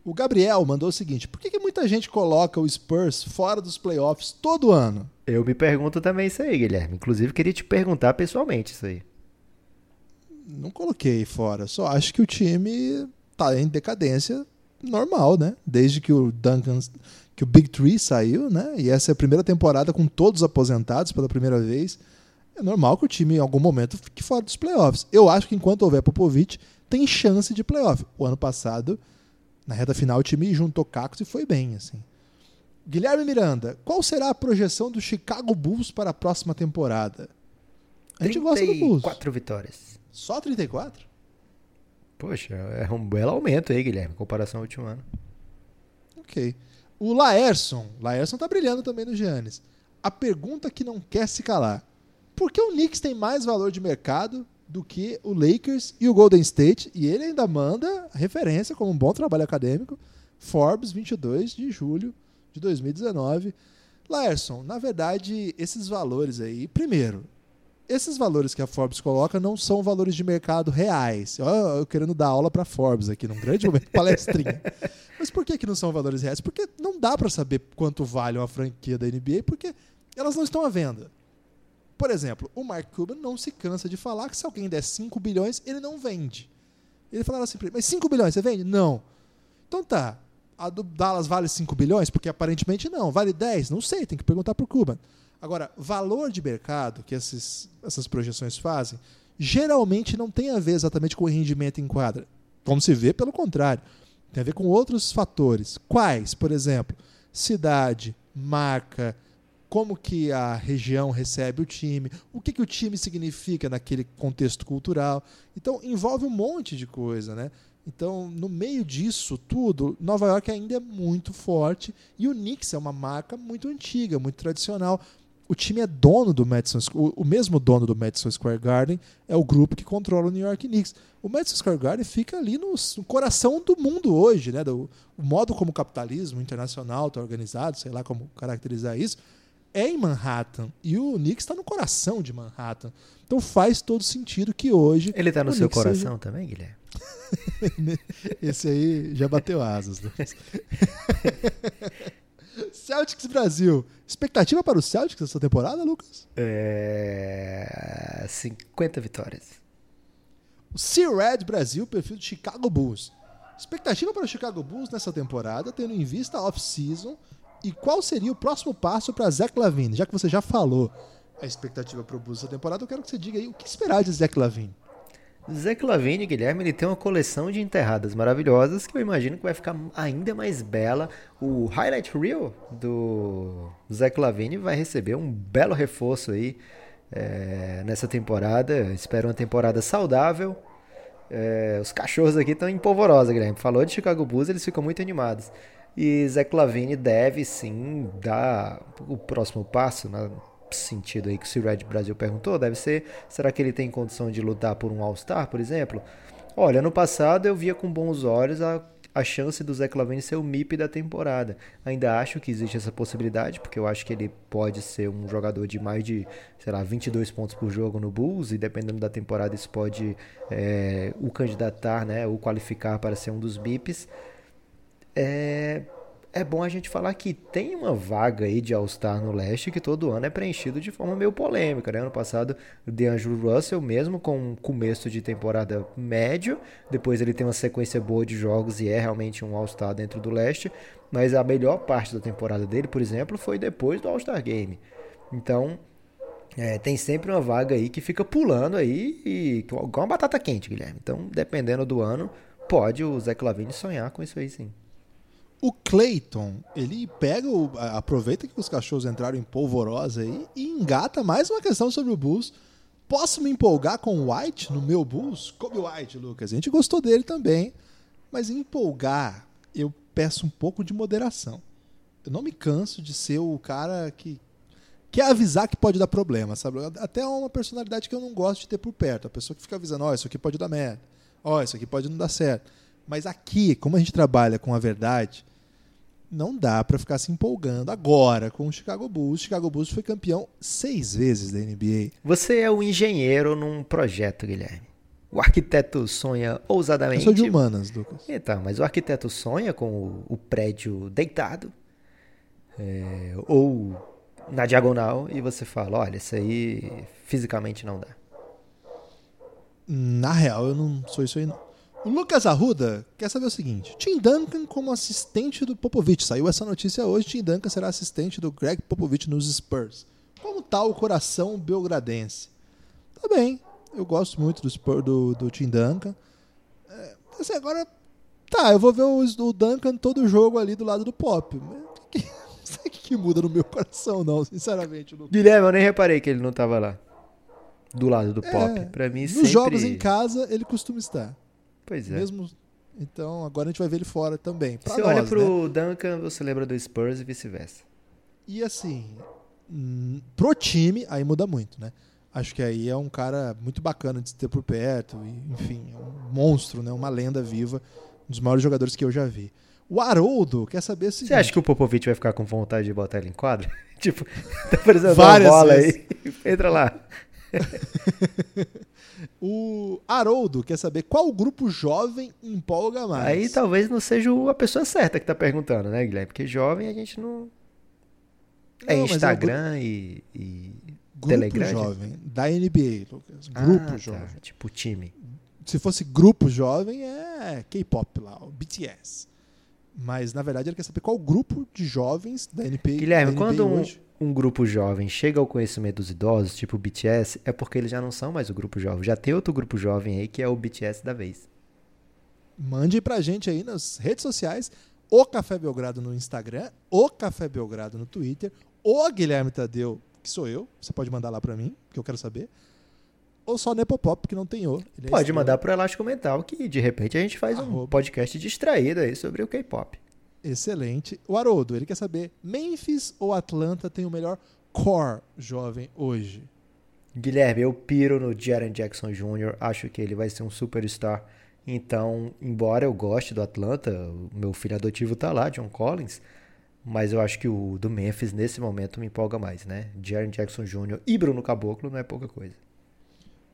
S2: O Gabriel mandou o seguinte: por que, que, muita gente coloca o Spurs fora dos playoffs todo ano?
S3: Eu me pergunto também isso aí, Guilherme. Inclusive, queria te perguntar pessoalmente isso aí.
S2: Não coloquei fora, só acho que o time tá em decadência normal, né? Desde que o Duncan, que o Big Three saiu, né? E essa é a primeira temporada com todos aposentados pela primeira vez. É normal que o time em algum momento fique fora dos playoffs. Eu acho que enquanto houver Popovich, tem chance de playoff. O ano passado na reta final, o time juntou cacos e foi bem. assim. Guilherme Miranda, qual será a projeção do Chicago Bulls para a próxima temporada?
S3: A gente gosta do Bulls. 34 vitórias.
S2: Só 34?
S3: Poxa, é um belo aumento aí, Guilherme, em comparação ao último ano.
S2: Ok. O Laerson. Laerson tá brilhando também no Giannis. A pergunta que não quer se calar. Por que o Knicks tem mais valor de mercado do que o Lakers e o Golden State. E ele ainda manda referência como um bom trabalho acadêmico. Forbes, 22 de julho de 2019. Laerson, na verdade, esses valores aí, primeiro, esses valores que a Forbes coloca não são valores de mercado reais. Eu, eu querendo dar aula para Forbes aqui num grande momento palestrinha. Mas por que, que não são valores reais? Porque não dá para saber quanto vale uma franquia da NBA, porque elas não estão à venda. Por exemplo, o Mark Cuban não se cansa de falar que se alguém der 5 bilhões, ele não vende. Ele falava assim, mas 5 bilhões você vende? Não. Então tá, a do Dallas vale 5 bilhões? Porque aparentemente não. Vale 10? Não sei, tem que perguntar para o Cuban. Agora, valor de mercado que esses, essas projeções fazem, geralmente não tem a ver exatamente com o rendimento em quadra. Como se vê, pelo contrário. Tem a ver com outros fatores. Quais? Por exemplo, cidade, marca, como que a região recebe o time, o que, que o time significa naquele contexto cultural. Então, envolve um monte de coisa, né? Então, no meio disso tudo, Nova York ainda é muito forte e o Knicks é uma marca muito antiga, muito tradicional. O time é dono do Madison, o, o mesmo dono do Madison Square Garden é o grupo que controla o New York Knicks. O Madison Square Garden fica ali no, no coração do mundo hoje, né? Do, o modo como o capitalismo internacional está organizado, sei lá como caracterizar isso, é em Manhattan e o Knicks está no coração de Manhattan. Então faz todo sentido que hoje.
S3: Ele está no seu Knicks coração seja... também, Guilherme?
S2: Esse aí já bateu asas. Celtics Brasil. Expectativa para o Celtics essa temporada, Lucas?
S3: É... 50 vitórias.
S2: O Sea Red Brasil, perfil do Chicago Bulls. Expectativa para o Chicago Bulls nessa temporada, tendo em vista a off-season e qual seria o próximo passo para Zach Lavine? Já que você já falou a expectativa para o Bulls essa temporada, eu quero que você diga aí o que esperar de Zach Lavine.
S3: Zach Lavine, Guilherme, ele tem uma coleção de enterradas maravilhosas que eu imagino que vai ficar ainda mais bela. O Highlight Reel do Zach Lavine vai receber um belo reforço aí é, nessa temporada. Espero uma temporada saudável. É, os cachorros aqui estão em polvorosa, Guilherme. Falou de Chicago Bulls, eles ficam muito animados. E Zach Lavine deve sim dar o próximo passo, no sentido aí que o Sir Red Brasil perguntou, deve ser, será que ele tem condição de lutar por um All-Star, por exemplo? Olha, no passado eu via com bons olhos a, a chance do Zach Lavine ser o MIP da temporada. Ainda acho que existe essa possibilidade, porque eu acho que ele pode ser um jogador de mais de, sei lá, 22 pontos por jogo no Bulls, e dependendo da temporada isso pode é, o candidatar, né, o qualificar para ser um dos MIPs é, é bom a gente falar que tem uma vaga aí de All-Star no leste que todo ano é preenchido de forma meio polêmica. Né? Ano passado, o DeAngelo Russell, mesmo com um começo de temporada médio, depois ele tem uma sequência boa de jogos e é realmente um All-Star dentro do leste, mas a melhor parte da temporada dele, por exemplo, foi depois do All-Star Game. Então, é, tem sempre uma vaga aí que fica pulando aí, e, igual uma batata quente, Guilherme. Então, dependendo do ano, pode o Zé Clavini sonhar com isso aí sim.
S2: O Clayton, ele pega, o, aproveita que os cachorros entraram em polvorosa aí e engata mais uma questão sobre o Bulls. Posso me empolgar com o White no meu Bulls? Kobe White, Lucas. A gente gostou dele também, mas empolgar, eu peço um pouco de moderação. Eu não me canso de ser o cara que quer avisar que pode dar problema, sabe? Até é uma personalidade que eu não gosto de ter por perto. A pessoa que fica avisando, ó, oh, isso aqui pode dar merda. Ó, oh, isso aqui pode não dar certo. Mas aqui, como a gente trabalha com a verdade, não dá para ficar se empolgando agora com o Chicago Bulls. O Chicago Bulls foi campeão seis vezes da NBA.
S3: Você é o engenheiro num projeto, Guilherme. O arquiteto sonha ousadamente.
S2: Eu sou de humanas, Lucas.
S3: Então, mas o arquiteto sonha com o, o prédio deitado é, ou na diagonal e você fala, olha, isso aí fisicamente não dá.
S2: Na real, eu não sou isso aí não. O Lucas Arruda quer saber o seguinte: Tim Duncan como assistente do Popovich. Saiu essa notícia hoje: Tim Duncan será assistente do Greg Popovich nos Spurs. Como tá o coração belgradense? Tá bem, eu gosto muito do, Spurs, do, do Tim Duncan. É, assim, agora, tá, eu vou ver o, o Duncan todo o jogo ali do lado do Pop. Não sei o que muda no meu coração, não, sinceramente. Lucas.
S3: Guilherme, eu nem reparei que ele não tava lá. Do lado do Pop. É, pra mim,
S2: nos
S3: sempre...
S2: jogos em casa, ele costuma estar.
S3: Pois é.
S2: Mesmo, então agora a gente vai ver ele fora também. Pra
S3: você
S2: nós,
S3: olha pro
S2: né?
S3: Duncan, você lembra do Spurs e vice-versa.
S2: E assim, hum, pro time, aí muda muito, né? Acho que aí é um cara muito bacana de se ter por perto. E, enfim, é um monstro, né? uma lenda viva. Um dos maiores jogadores que eu já vi. O Haroldo quer saber se.
S3: Você acha que o Popovich vai ficar com vontade de botar ele em quadra? tipo, tá precisando
S2: Várias
S3: uma bola
S2: vezes.
S3: aí. Entra lá.
S2: O Haroldo quer saber qual grupo jovem empolga mais.
S3: Aí talvez não seja a pessoa certa que tá perguntando, né, Guilherme? Porque jovem a gente não. É
S2: Não, é
S3: Instagram e, e
S2: Grupo
S3: Telegram.
S2: jovem da NBA, Lucas.
S3: Ah,
S2: Grupo
S3: tá.
S2: jovem.
S3: Tipo time.
S2: Se fosse grupo jovem, é K-pop lá, o BTS. Mas, na verdade, ele quer saber qual grupo de jovens da NBA,
S3: Guilherme,
S2: da NBA
S3: quando um,
S2: hoje.
S3: Um grupo jovem chega ao conhecimento dos idosos, tipo o BTS, é porque eles já não são mais o grupo jovem. Já tem outro grupo jovem aí que é o BTS da vez.
S2: Mande pra gente aí nas redes sociais, o Café Belgrado no Instagram, o Café Belgrado no Twitter, o Guilherme Tadeu, que sou eu, você pode mandar lá pra mim, que eu quero saber. Ou só Nepopop, que não tem o. ele é
S3: Pode
S2: estrela.
S3: mandar pro Elástico Mental que de repente a gente faz um
S2: Arroba.
S3: podcast distraído aí sobre o K-pop.
S2: Excelente. O Haroldo, ele quer saber: Memphis ou Atlanta tem o melhor core jovem hoje?
S3: Guilherme, eu piro no Jaren Jackson Jr., acho que ele vai ser um superstar. Então, embora eu goste do Atlanta, meu filho adotivo tá lá, John Collins, mas eu acho que o do Memphis nesse momento me empolga mais, né? Jaren Jackson Jr. e Bruno Caboclo não é pouca coisa.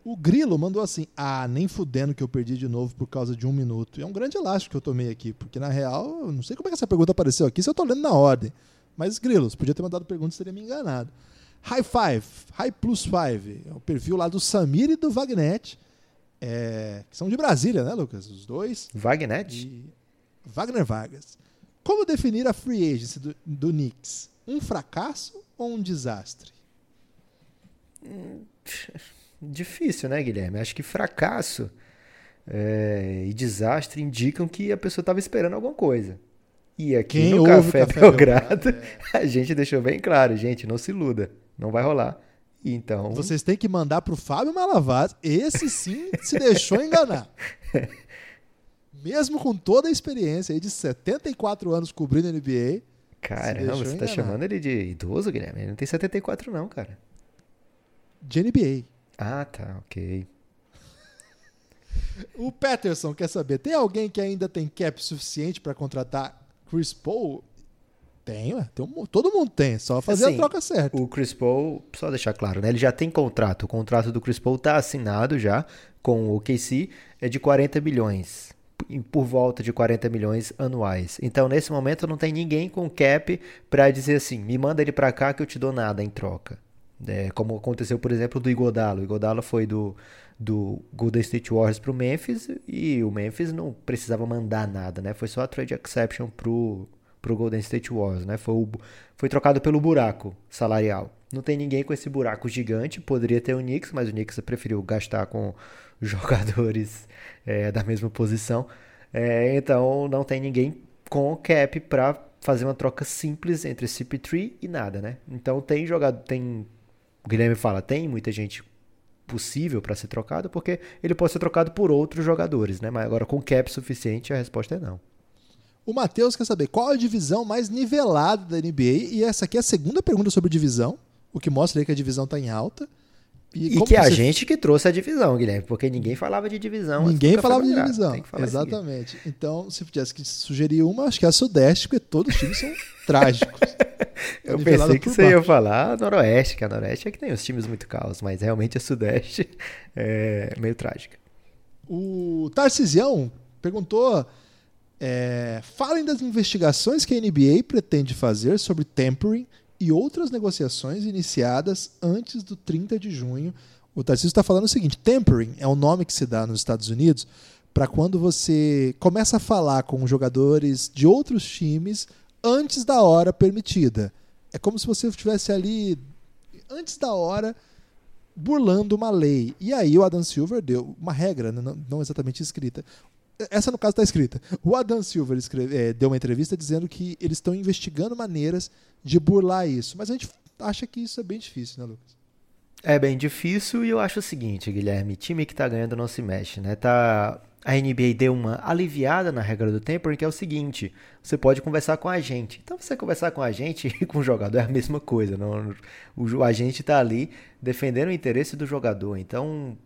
S2: O Grilo mandou assim: Ah, nem fudendo que eu perdi de novo por causa de um minuto. E é um grande elástico que eu tomei aqui, porque na real, eu não sei como é que essa pergunta apareceu aqui, se eu tô lendo na ordem. Mas, Grilos, podia ter mandado pergunta, teria me enganado. High Five, High Plus Five, é o perfil lá do Samir e do Wagnet, é, que são de Brasília, né, Lucas? Os dois.
S3: Wagner?
S2: E Wagner Vargas. Como definir a free agency do, do Knicks? Um fracasso ou um desastre?
S3: Difícil, né, Guilherme? Acho que fracasso é, e desastre indicam que a pessoa estava esperando alguma coisa. E aqui
S2: Quem
S3: no Café,
S2: Café
S3: Belgrado,
S2: Belgrado, é.
S3: a gente deixou bem claro, gente, não se iluda, não vai rolar. Então,
S2: Vocês têm que mandar pro Fábio Malavaz. Esse sim se deixou enganar. Mesmo com toda a experiência aí de 74 anos cobrindo NBA,
S3: caramba, você tá
S2: enganar.
S3: chamando ele de idoso, Guilherme? Ele não tem 74 não, cara.
S2: de NBA.
S3: Ah, tá, ok.
S2: O Peterson quer saber: tem alguém que ainda tem cap suficiente para contratar Chris Paul? Tem, ué. Tem um- todo mundo tem, só fazer
S3: Assim,
S2: a troca certa.
S3: O Chris Paul, só deixar claro, né? Ele já tem contrato. O contrato do Chris Paul tá assinado já com o KC, é de 40 milhões. Por volta de 40 milhões anuais. Então, nesse momento, não tem ninguém com cap pra dizer assim: me manda ele pra cá que eu te dou nada em troca. É, como aconteceu, por exemplo, do Igodalo. O Igodalo foi do, do Golden State Warriors pro Memphis e o Memphis não precisava mandar nada, né? Foi só a trade exception pro, pro Golden State Warriors, né? Foi, o, foi trocado pelo buraco salarial. Não tem ninguém com esse buraco gigante. Poderia ter o Knicks, mas o Knicks preferiu gastar com jogadores é, da mesma posição. É, então não tem ninguém com cap para fazer uma troca simples entre CP3 e nada, né? Então tem jogado, tem o Guilherme fala, tem muita gente possível para ser trocado, porque ele pode ser trocado por outros jogadores, né? Mas agora com cap suficiente a resposta é não.
S2: O Matheus quer saber qual a divisão mais nivelada da NBA. E essa aqui é a segunda pergunta sobre divisão, o que mostra que a divisão está em alta.
S3: E, que é a
S2: você-
S3: gente que trouxe a divisão, Guilherme, porque ninguém falava de divisão. do
S2: Ninguém falava de divisão.
S3: Seguida.
S2: Exatamente. Então, se tivesse que sugerir uma, acho que é a Sudeste, porque todos os times são trágicos.
S3: Eu
S2: Nivelado
S3: pensei que você ia
S2: baixo.
S3: falar Noroeste, que a Noroeste é que tem os times muito caos, mas realmente a Sudeste é meio trágica.
S2: O Tarcisião perguntou: é, falem das investigações que a NBA pretende fazer sobre tampering e outras negociações iniciadas antes do 30 de junho. O Tarcísio está falando o seguinte: tampering é o nome que se dá nos Estados Unidos para quando você começa a falar com jogadores de outros times antes da hora permitida. É como se você estivesse ali antes da hora burlando uma lei. E aí o Adam Silver deu uma regra, né, não, não exatamente escrita. Essa, no caso, está escrita. O Adam Silver escreve- eh, deu uma entrevista dizendo que eles estão investigando maneiras de burlar isso. Mas a gente acha que isso é bem difícil, né, Lucas?
S3: É bem difícil e eu acho o seguinte, Guilherme, time que tá ganhando não se mexe, né? Tá a NBA deu uma aliviada na regra do tempering, que é o seguinte: você pode conversar com a gente. Então, você conversar com a gente e com o jogador é a mesma coisa. Não? O agente está ali defendendo o interesse do jogador. Então,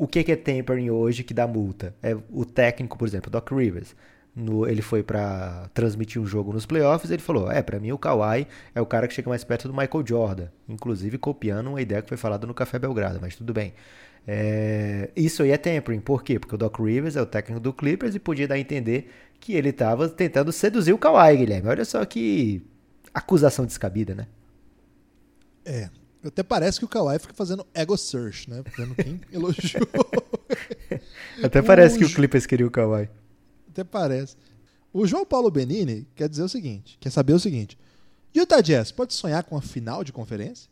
S3: o que é tempering hoje que dá multa? É o técnico, por exemplo, Doc Rivers. No, ele foi para transmitir um jogo nos playoffs, ele falou: "É, para mim o Kawhi é o cara que chega mais perto do Michael Jordan", inclusive copiando uma ideia que foi falada no Café Belgrado, mas tudo bem. É, isso aí é tempering, por quê? Porque o Doc Rivers é o técnico do Clippers e podia dar a entender que ele estava tentando seduzir o Kawhi, Guilherme. Olha só que acusação descabida, né?
S2: É. Até parece que o Kawhi fica fazendo ego search, né? Vendo quem elogiou.
S3: Até parece o que o Clippers queria o Kawhi.
S2: Até parece. O João Paulo Benini quer dizer o seguinte, quer saber o seguinte. Utah Jazz pode sonhar com a final de conferência?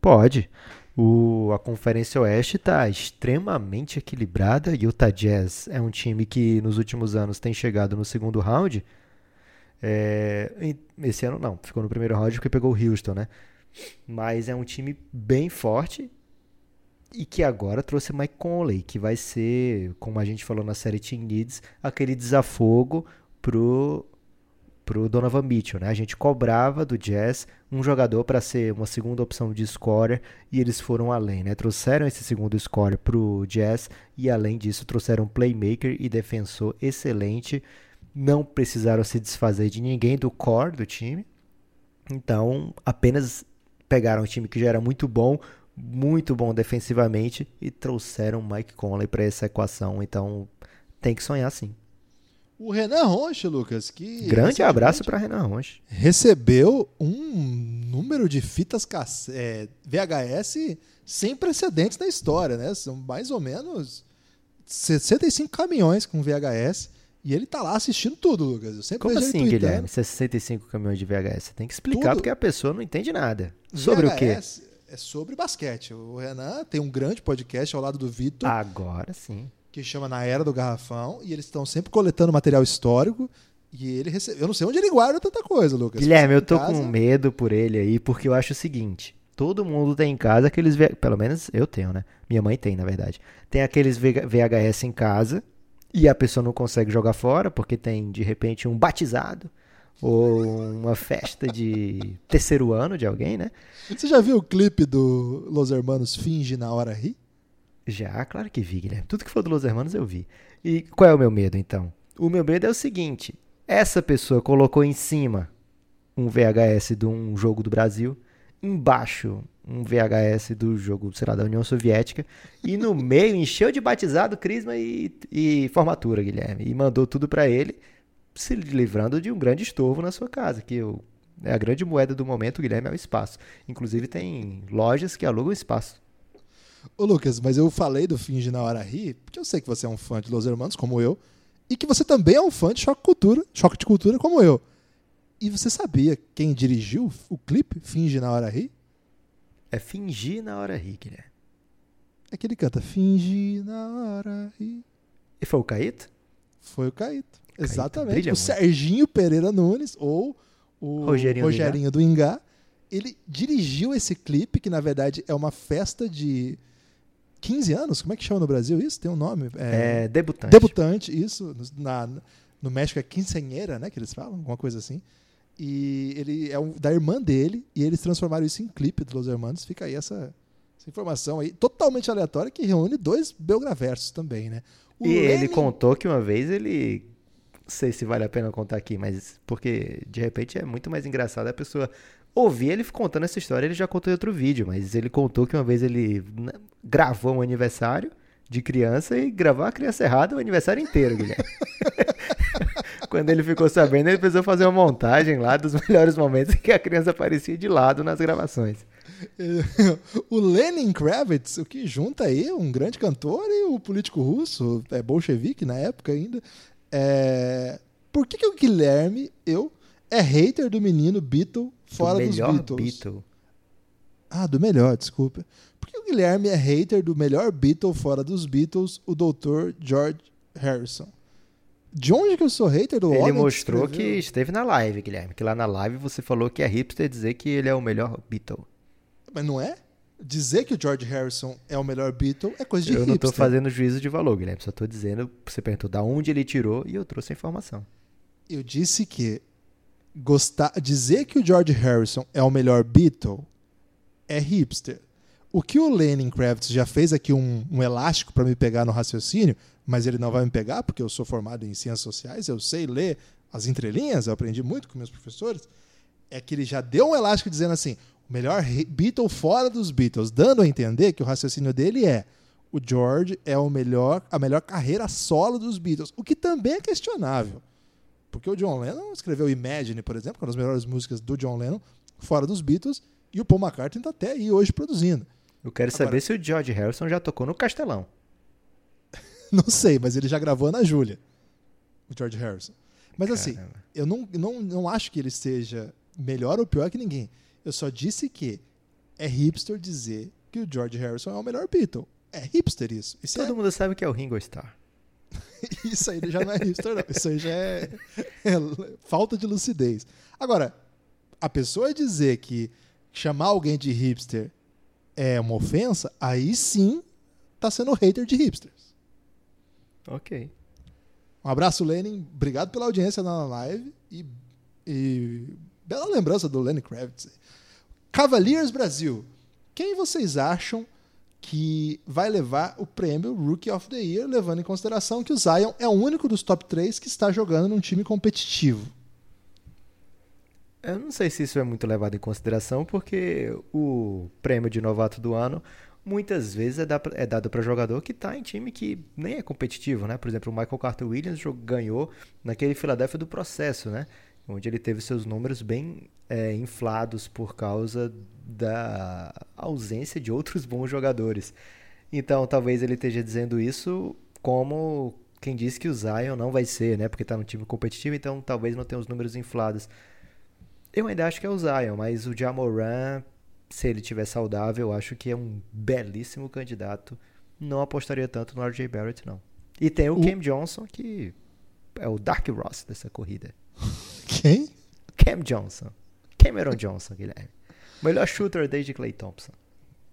S3: Pode. O, a Conferência Oeste está extremamente equilibrada. Utah Jazz é um time que nos últimos anos tem chegado no segundo round. É, esse ano não, ficou no primeiro round porque pegou o Houston, né? Mas é um time bem forte e que agora trouxe Mike Conley, que vai ser, como a gente falou na série Team Needs, aquele desafogo pro pro Donovan Mitchell, né? A gente cobrava do Jazz um jogador para ser uma segunda opção de scorer e eles foram além, né? Trouxeram esse segundo scorer pro Jazz e além disso trouxeram um playmaker e defensor excelente. Não precisaram se desfazer de ninguém do core do time. Então, apenas pegaram um time que já era muito bom, muito bom defensivamente e trouxeram Mike Conley para essa equação. Então, tem que sonhar sim.
S2: O Renan Ronche, Lucas, que.
S3: Grande abraço para Renan Ronche.
S2: Recebeu um número de fitas é, VHS sem precedentes na história, né? São mais ou menos 65 caminhões com VHS. E ele tá lá assistindo tudo, Lucas. Eu sempre
S3: Como assim, tweetando. Guilherme? 65 caminhões de VHS? Você tem que explicar tudo. porque a pessoa não entende nada. Sobre VHS o quê?
S2: É sobre basquete. O Renan tem um grande podcast ao lado do Vitor.
S3: Agora sim
S2: que chama Na Era do Garrafão, e eles estão sempre coletando material histórico. E ele recebe. Eu não sei onde ele guarda tanta coisa, Lucas.
S3: Guilherme, eu tô casa... com medo por ele aí, porque eu acho o seguinte: todo mundo tem em casa aqueles. Pelo menos eu tenho, né? Minha mãe tem, na verdade. Tem aqueles VHS em casa e a pessoa não consegue jogar fora porque tem, de repente, um batizado ou uma festa de terceiro ano de alguém, né?
S2: Você já viu o clipe do Los Hermanos Finge na hora rir?
S3: Já, claro que vi, Guilherme. Tudo que for do Los Hermanos eu vi. E qual é o meu medo, então? O meu medo é o seguinte: essa pessoa colocou em cima um VHS de um jogo do Brasil, embaixo um VHS do jogo, sei lá, da União Soviética, e no meio encheu de batizado, crisma e, e formatura, Guilherme. E mandou tudo para ele, se livrando de um grande estorvo na sua casa, que eu, é a grande moeda do momento, Guilherme, é o espaço. Inclusive tem lojas que alugam espaço.
S2: Ô, Lucas, mas eu falei do Finge na Hora Rir, porque eu sei que você é um fã de Los Hermanos, como eu, e que você também é um fã de Choque Cultura, Choque de Cultura, como eu. E você sabia quem dirigiu o clipe Finge na Hora Rir?
S3: É Fingir na Hora Rir, Guilherme.
S2: É que ele canta Finge na Hora Rir.
S3: E foi o Caíto?
S2: Foi o Caíto, Caíto exatamente. O Serginho Pereira Nunes, ou o Rogerinho, Rogerinho do, Ingá. do Ingá. Ele dirigiu esse clipe, que na verdade é uma festa de 15 anos? Como é que chama no Brasil isso? Tem um nome?
S3: É, é debutante.
S2: Debutante, isso. Na, no México é quinceanheira, né? Que eles falam, alguma coisa assim. E ele é um, da irmã dele, e eles transformaram isso em clipe dos Los Hermanos. Fica aí essa, essa informação aí, totalmente aleatória, que reúne dois Belgraversos também, né?
S3: O e Lenin... ele contou que uma vez ele. Não sei se vale a pena contar aqui, mas porque de repente é muito mais engraçado a pessoa ouvi ele contando essa história, ele já contou em outro vídeo, mas ele contou que uma vez ele né, gravou um aniversário de criança e gravou a criança errada o aniversário inteiro, Guilherme. Quando ele ficou sabendo, ele precisou fazer uma montagem lá dos melhores momentos em que a criança aparecia de lado nas gravações.
S2: o Lenin Kravitz, o que junta aí um grande cantor e o político russo, é bolchevique na época ainda. É... Por que, que o Guilherme, eu, é hater do menino Beatle fora do dos Beatles. Beatle. Ah, do melhor, desculpa. Porque o Guilherme é hater do melhor Beatle fora dos Beatles, o Dr. George Harrison. De onde que eu sou hater do
S3: Ele mostrou que, que, esteve na live, Guilherme. Que lá na live você falou que é hipster dizer que ele é o melhor Beatle.
S2: Mas não é? Dizer que o George Harrison é o melhor Beatle é coisa de
S3: eu não tô
S2: hipster.
S3: fazendo juízo de valor, Guilherme. Só tô dizendo, você perguntou da onde ele tirou e eu trouxe a informação.
S2: Eu disse que gostar, dizer que o George Harrison é o melhor Beatle é hipster. O que o Lennon Kravitz já fez aqui um, um elástico para me pegar no raciocínio, mas ele não vai me pegar porque eu sou formado em ciências sociais, eu sei ler as entrelinhas, eu aprendi muito com meus professores. É que ele já deu um elástico dizendo assim: o melhor Beatle fora dos Beatles, dando a entender que o raciocínio dele é o George é o melhor, a melhor carreira solo dos Beatles, o que também é questionável. Porque o John Lennon escreveu Imagine, por exemplo, é uma das melhores músicas do John Lennon, fora dos Beatles, e o Paul McCartney está até aí hoje produzindo.
S3: Eu quero
S2: Agora-
S3: saber se o George Harrison já tocou no Castelão.
S2: Não sei, mas ele já gravou na Júlia, o George Harrison. Mas assim,
S3: Caramba.
S2: eu não, não, não acho que ele seja melhor ou pior que ninguém. Eu só disse que é hipster dizer que o George Harrison é o melhor Beatle. É hipster isso. Isso,
S3: Todo
S2: é,
S3: mundo sabe que é o Ringo Starr.
S2: isso aí já não é hipster, não. Isso aí já é, é falta de lucidez. Agora, a pessoa dizer que chamar alguém de hipster é uma ofensa, aí sim tá sendo hater de hipsters.
S3: Ok.
S2: Um abraço, Lenin. Obrigado pela audiência na live. E, e bela lembrança do Lenny Kravitz. Cavaliers Brasil. Quem vocês acham que vai levar o prêmio Rookie of the Year, levando em consideração que o Zion é o único dos top 3 que está jogando num time competitivo?
S3: Eu não sei se isso é muito levado em consideração, porque o prêmio de novato do ano muitas vezes é, é dado para jogador que está em time que nem é competitivo, né? Por exemplo, o Michael Carter Williams ganhou naquele Philadelphia do processo, né? Onde ele teve seus números bem é, inflados por causa da ausência de outros bons jogadores. Então, talvez ele esteja dizendo isso como quem disse que o Zion não vai ser, né? Porque está no time competitivo, então talvez não tenha os números inflados. Eu ainda acho que é o Zion, mas o Jamoran, se ele tiver saudável, eu acho que é um belíssimo candidato. Não apostaria tanto no RJ Barrett, não. E tem o,
S2: O-
S3: Cam Johnson, que é o Dark Ross dessa corrida.
S2: Quem?
S3: Cam Johnson. Cameron Johnson, Guilherme. Melhor shooter desde Clay Thompson.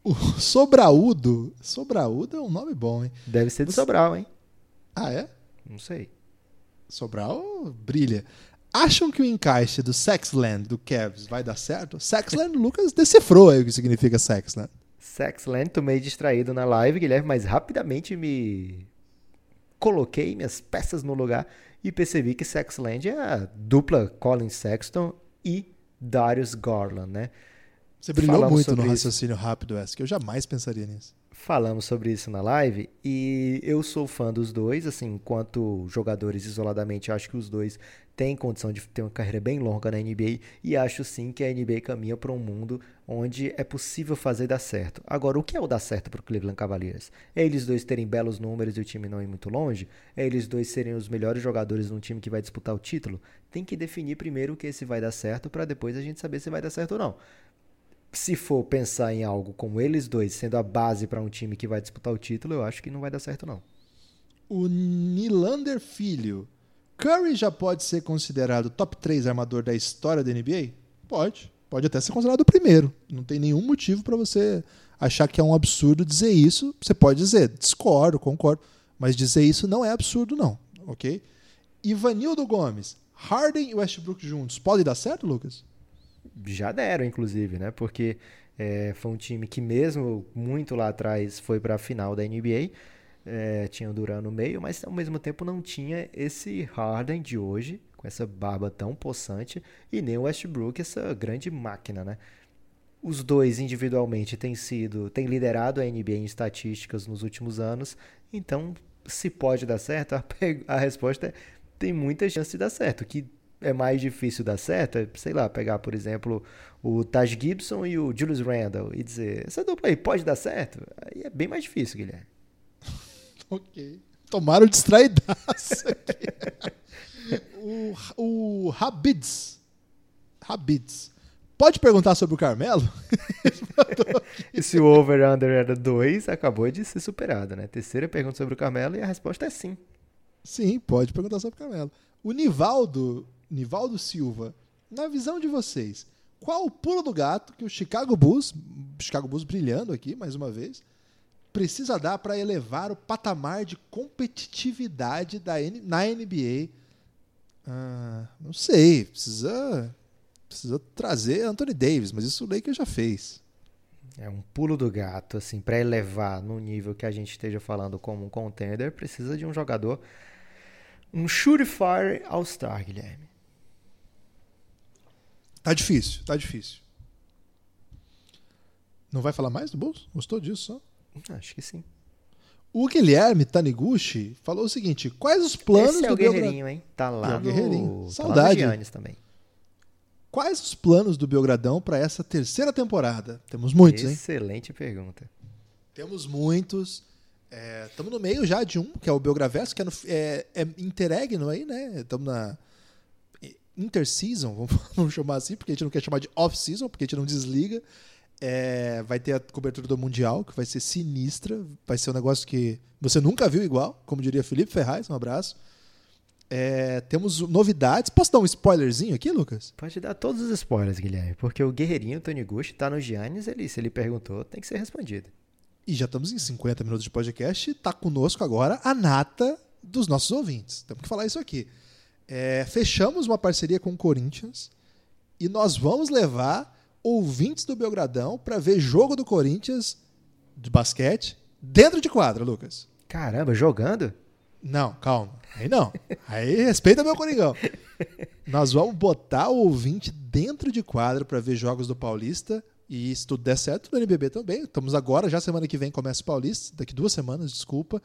S2: O Sobraudo. Sobraudo é um nome bom, hein?
S3: Deve ser de Sobral, hein?
S2: Ah, é?
S3: Não sei.
S2: Sobral brilha. Acham que o encaixe do Sexland, do Cavs, vai dar certo? Sexland, Lucas decifrou aí o que significa Sexland.
S3: Sexland, tô meio distraído na live, Guilherme, mas rapidamente me coloquei minhas peças no lugar e percebi que Sexland é a dupla Colin Sexton e Darius Garland, né?
S2: Você brilhou
S3: Falamos
S2: muito no
S3: sobre isso.
S2: raciocínio rápido essa, que eu jamais pensaria nisso.
S3: Falamos sobre isso na live e eu sou fã dos dois, assim, enquanto jogadores isoladamente, acho que os dois têm condição de ter uma carreira bem longa na NBA e acho sim que a NBA caminha para um mundo onde é possível fazer dar certo. Agora, o que é o dar certo para o Cleveland Cavaliers? É eles dois terem belos números e o time não ir muito longe? É eles dois serem os melhores jogadores num time que vai disputar o título? Tem que definir primeiro o que esse vai dar certo para depois a gente saber se vai dar certo ou não se for pensar em algo como eles dois sendo a base para um time que vai disputar o título, eu acho que não vai dar certo não.
S2: O Nilander Filho. Curry já pode ser considerado top 3 armador da história da NBA? Pode. Pode até ser considerado o primeiro. Não tem nenhum motivo para você achar que é um absurdo dizer isso. Você pode dizer, discordo, concordo. Mas dizer isso não é absurdo, não. Ok? Ivanildo Gomes. Harden e Westbrook juntos. Pode dar certo, Lucas?
S3: Já deram, inclusive, né? Porque é, foi um time que mesmo muito lá atrás foi para a final da NBA. É, tinha o Duran no meio, mas ao mesmo tempo não tinha esse Harden de hoje, com essa barba tão possante, e nem o Westbrook, essa grande máquina, né? Os dois individualmente têm sido, têm liderado a NBA em estatísticas nos últimos anos, então se pode dar certo, a, a resposta é tem muita chance de dar certo. Que é mais difícil dar certo é, sei lá, pegar, por exemplo, o Taj Gibson e o Julius Randle e dizer, essa dupla aí pode dar certo? Aí é bem mais difícil, Guilherme.
S2: Ok. Tomaram distraidaço aqui. o, o Habids. Habids. Pode perguntar sobre o Carmelo?
S3: Se o over-under era 2, acabou de ser superado, né? Terceira pergunta sobre o Carmelo e a resposta é sim.
S2: Sim, pode perguntar sobre o Carmelo. O Nivaldo, Nivaldo Silva, na visão de vocês, Qual o pulo do gato que o Chicago Bulls, Chicago Bulls brilhando aqui mais uma vez, precisa dar para elevar o patamar de competitividade da N- na NBA? Ah, não sei, precisa precisa trazer Anthony Davis, mas isso o Lakers já fez.
S3: É um pulo do gato, assim, para elevar no nível que a gente esteja falando como um contender, precisa de um jogador, um surefire all-star, Guilherme.
S2: Tá difícil, tá difícil. Não vai falar mais do Bulls? Gostou disso só?
S3: Acho que sim.
S2: O Guilherme Taniguchi falou o seguinte: quais os planos
S3: Esse é
S2: do
S3: o
S2: Belgra-
S3: Guerreirinho, hein? Tá lá
S2: É o
S3: no...
S2: Guerreirinho.
S3: Tá
S2: Saudade.
S3: lá no Giannis também.
S2: Quais os planos do Belgradão para essa terceira temporada? Temos muitos, hein?
S3: Excelente pergunta.
S2: Temos muitos. Estamos no meio já de um, que é o Belgraverso, que é, no, é, é interregno aí, né? Estamos na interseason, vamos, vamos chamar assim, porque a gente não quer chamar de off-season, porque a gente não desliga. É, vai ter a cobertura do Mundial, que vai ser sinistra. Vai ser um negócio que você nunca viu igual, como diria Felipe Ferraz, um abraço. É, temos novidades. Posso dar um spoilerzinho aqui, Lucas?
S3: Pode dar todos os spoilers, Guilherme, porque o Guerreirinho Tony Gucci tá no Giannis, ele, se ele perguntou, tem que ser respondido.
S2: E já estamos em 50 minutos de podcast. Está conosco agora a nata dos nossos ouvintes. Temos que falar isso aqui. É, fechamos uma parceria com o Corinthians e nós vamos levar ouvintes do Belgradão para ver jogo do Corinthians de basquete dentro de quadra, Lucas.
S3: Caramba, jogando?
S2: Não, calma. Aí não. Aí respeita meu Coringão. Nós vamos botar o ouvinte dentro de quadra para ver jogos do Paulista. E se tudo der certo, no NBB também. Estamos agora, já semana que vem começa o Paulista. Daqui duas semanas, desculpa.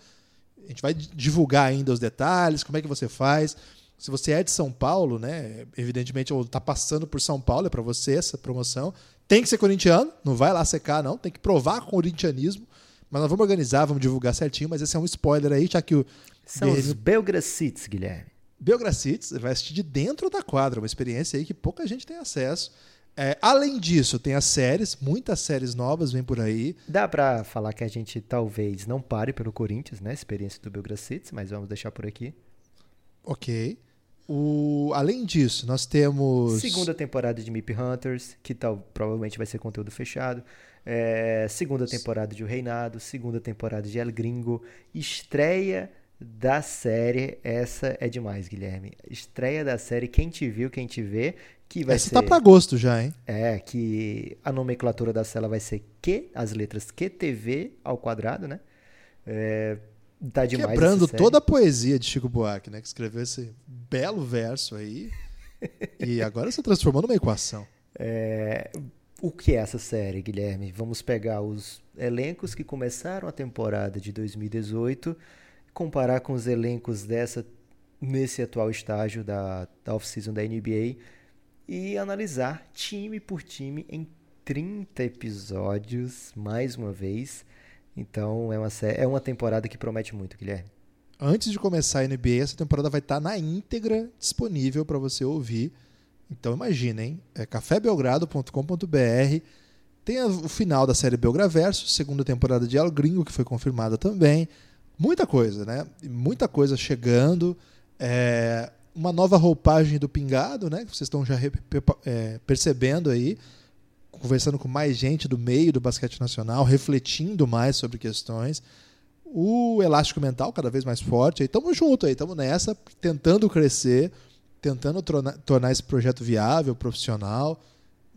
S2: A gente vai divulgar ainda os detalhes, como é que você faz. Se você é de São Paulo, né? Evidentemente, ou tá passando por São Paulo, é para você essa promoção. Tem que ser corintiano, não vai lá secar, não. Tem que provar corintianismo. Mas nós vamos organizar, vamos divulgar certinho. Mas esse é um spoiler aí, já que o
S3: São os
S2: Guerreirinho-
S3: Belgracites, Guilherme.
S2: Belgracites vai assistir de dentro da quadra, uma experiência aí que pouca gente tem acesso. É, além disso, tem as séries, muitas séries novas vêm por aí.
S3: Dá pra falar que a gente talvez não pare pelo Corinthians, né? Experiência do Belgracites, mas vamos deixar por aqui.
S2: Ok. O, além disso, nós temos.
S3: Segunda temporada de Mip Hunters, que tal, provavelmente vai ser conteúdo fechado. É, segunda temporada de O Reinado, segunda temporada de El Gringo. Estreia da série, essa é demais, Guilherme. Estreia da série Quem Te Viu, Quem Te Vê, que vai
S2: Essa
S3: ser...
S2: tá pra agosto já, hein?
S3: É, que a nomenclatura da cela vai ser Q, as letras QTV ao quadrado, né? É, tá demais
S2: Quebrando toda a poesia de Chico Buarque, né? Que escreveu esse belo verso aí. e agora você transformou numa equação.
S3: É, o que é essa série, Guilherme? Vamos pegar os elencos que começaram a temporada de 2018, comparar com os elencos dessa nesse atual estágio da, da off-season da NBA e analisar time por time em 30 episódios, mais uma vez. Então é uma, é uma temporada que promete muito, Guilherme.
S2: Antes de começar a NBA, essa temporada vai estar na íntegra disponível para você ouvir. Então imagina, hein? É cafébelgrado.com.br. Tem o final da série Belgraverso, segunda temporada de El Gringo, que foi confirmada também. Muita coisa, né? Muita coisa chegando. É, uma nova roupagem do Pingado, né? Que vocês estão já é, percebendo aí. Conversando com mais gente do meio do basquete nacional, refletindo mais sobre questões o elástico mental cada vez mais forte. Aí tamo junto aí, nessa, tentando crescer, tentando tornar, esse projeto viável, profissional.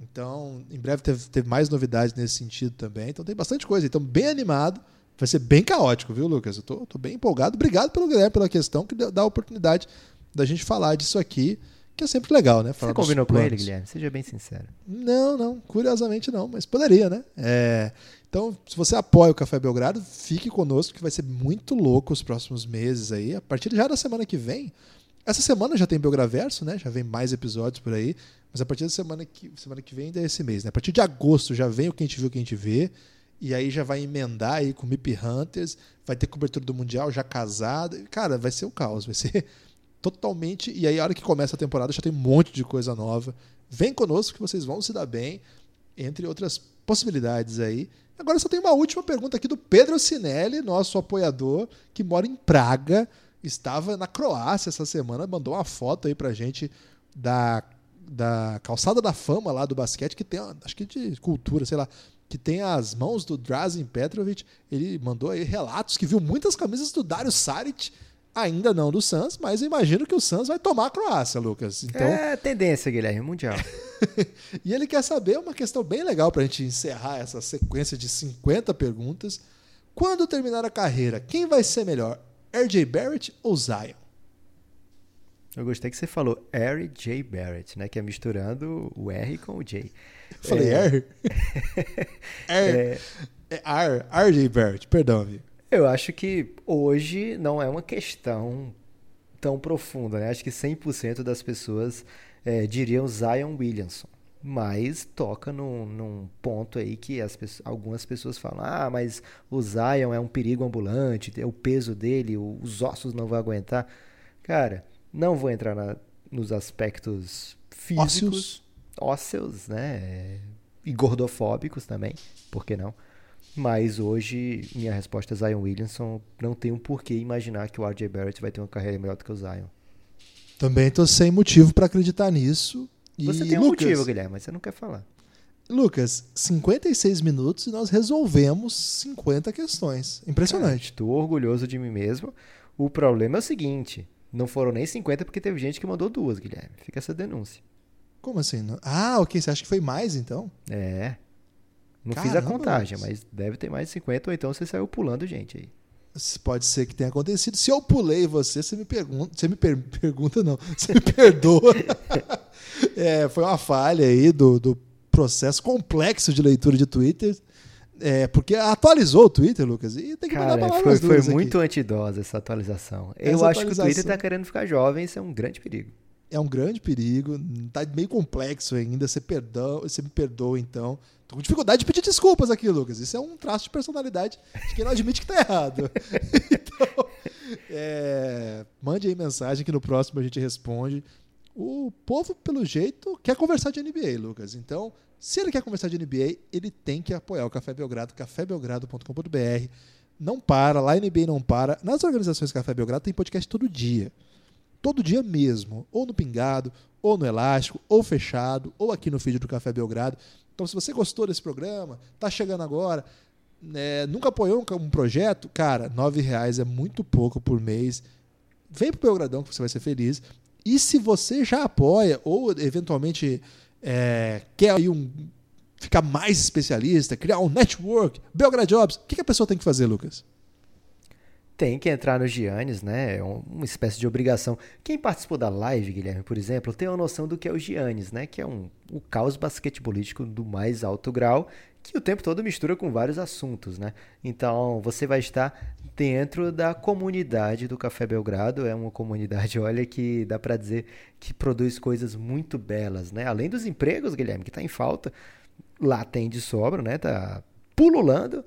S2: Então, em breve teve, teve mais novidades nesse sentido também. Então tem bastante coisa. Então, bem animado. Vai ser bem caótico, viu, Lucas? Eu tô, tô bem empolgado. Obrigado pelo Guilherme pela questão que dá a oportunidade da gente falar disso aqui, que é sempre legal, né? Falar
S3: Você combinou com ele. Guilherme? Seja bem sincero.
S2: Não, não, curiosamente não, mas poderia, né? É, então, se você apoia o Café Belgrado, fique conosco que vai ser muito louco os próximos meses aí. A partir já da semana que vem, essa semana já tem Belgraverso, né? Já vem mais episódios por aí, mas a partir da semana que, semana que vem ainda é esse mês, né? A partir de agosto já vem o que a gente viu, o que a gente vê, e aí já vai emendar aí com Mip Hunters, vai ter cobertura do Mundial já casado. Cara, vai ser o caos, vai ser totalmente. E aí, a hora que começa a temporada, já tem um monte de coisa nova. Vem conosco que vocês vão se dar bem, entre outras possibilidades aí. Agora só tem uma última pergunta aqui do Pedro Sinelli, nosso apoiador, que mora em Praga, estava na Croácia essa semana, mandou uma foto aí pra gente da da calçada da fama lá do basquete, que tem, acho que de cultura, sei lá, que tem as mãos do Drazen Petrovic. Ele mandou aí relatos que viu muitas camisas do Dario Saric, ainda não do Suns, mas eu imagino que o Suns vai tomar a Croácia, Lucas. Então,
S3: É tendência, Guilherme, mundial.
S2: e ele quer saber uma questão bem legal para a gente encerrar essa sequência de 50 perguntas. Quando terminar a carreira, quem vai ser melhor, RJ Barrett ou Zion?
S3: Eu gostei que você falou R. J. Barrett, né? Que é misturando o R com o J.
S2: Eu falei
S3: É.
S2: R? R. É R. RJ Barrett, perdão, amigo.
S3: Eu acho que hoje não é uma questão tão profunda, né? Acho que 100% das pessoas é, diriam Zion Williamson. Mas toca num, num ponto aí que as algumas pessoas falam: ah, mas o Zion é um perigo ambulante, é o peso dele, os ossos não vão aguentar. Cara, não vou entrar na- nos aspectos físicos, ósseos, né? E gordofóbicos também, por que não? Mas hoje, minha resposta é Zion Williamson. Não tem um porquê imaginar que o RJ Barrett vai ter uma carreira melhor do que o Zion.
S2: Também tô sem motivo para acreditar nisso. E
S3: Você tem um
S2: Lucas,
S3: motivo, Guilherme, mas você não quer falar.
S2: Lucas, 56 minutos e nós resolvemos 50 questões. Impressionante.
S3: Estou orgulhoso de mim mesmo. O problema é o seguinte: não foram nem 50 porque teve gente que mandou duas, Guilherme. Fica essa denúncia.
S2: Como assim? Ah, ok. Você acha que foi mais então?
S3: É. Não fiz a
S2: Caramba,
S3: contagem, mas deve ter mais de 50, ou então você saiu pulando gente aí.
S2: Pode ser que tenha acontecido. Se eu pulei você, você me pergunta. Você me per- pergunta, não. Você me perdoa. É, foi uma falha aí do, do processo complexo de leitura de Twitter. É, porque atualizou o Twitter, Lucas. E tem que mandar
S3: Cara,
S2: palavras
S3: foi, foi
S2: duras aqui.
S3: muito antidosa essa atualização. Eu
S2: Essa
S3: acho que o Twitter
S2: atualização-
S3: tá querendo ficar jovem, isso é um grande perigo.
S2: É um grande perigo. Tá meio complexo ainda. Você, perdoa, você me perdoa, então. Tô com dificuldade de pedir desculpas aqui, Lucas. Isso é um traço de personalidade de quem não admite que tá errado. então, é, mande aí mensagem que no próximo a gente responde. O povo, pelo jeito, quer conversar de NBA, Lucas. Então, se ele quer conversar de NBA, ele tem que apoiar o Café Belgrado, cafébelgrado.com.br. Não para, lá NBA não para. Nas organizações Café Belgrado tem podcast todo dia todo dia mesmo, ou no Pingado, ou no Elástico, ou fechado, ou aqui no feed do Café Belgrado. Então, se você gostou desse programa, tá chegando agora, né, nunca apoiou um, projeto, cara, R$ reais é muito pouco por mês. Vem pro Belgradão que você vai ser feliz. E se você já apoia, ou eventualmente é, quer aí um ficar mais especialista, criar um network, Belgrade Jobs, o que, que a pessoa tem que fazer, Lucas?
S3: Tem que entrar no Giannis, né? É um- uma espécie de obrigação. Quem participou da live, Guilherme, por exemplo, tem uma noção do que é o Giannis, né? Que é um, o caos basquetebolístico do mais alto grau, que o tempo todo mistura com vários assuntos, né? Então, você vai estar dentro da comunidade do Café Belgrado. É uma comunidade, olha, que dá pra dizer que produz coisas muito belas, né? Além dos empregos, Guilherme, que tá em falta, lá tem de sobra, né? Tá pululando.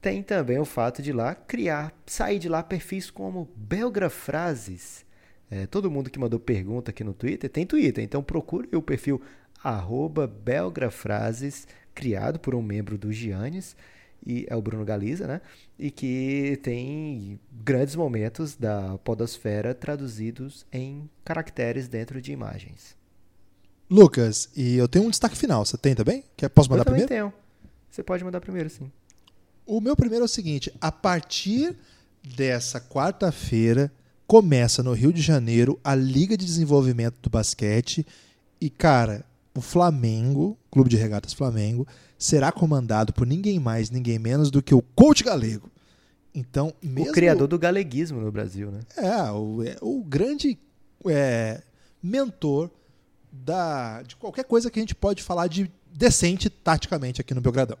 S3: Tem também o fato de lá criar, sair de lá perfis como Belgrafrases. É, todo mundo que mandou pergunta aqui no Twitter tem Twitter, então procure o perfil Belgrafrases, criado por um membro do Giannis, e é o Bruno Galiza, né? E que tem grandes momentos da podosfera traduzidos em caracteres dentro de imagens.
S2: Lucas, e eu tenho um destaque final. Você tem também? Quer, posso mandar
S3: Eu também
S2: primeiro?
S3: tenho. Você pode mandar primeiro, sim.
S2: O meu primeiro é o seguinte: a partir dessa quarta-feira começa no Rio de Janeiro a Liga de Desenvolvimento do Basquete e, cara, o Flamengo, Clube de Regatas Flamengo, será comandado por ninguém mais, ninguém menos do que o coach galego. Então, mesmo
S3: O criador do galeguismo no Brasil, né?
S2: é, o, é, o grande é, mentor da, de qualquer coisa que a gente pode falar de decente taticamente aqui no Belgradão.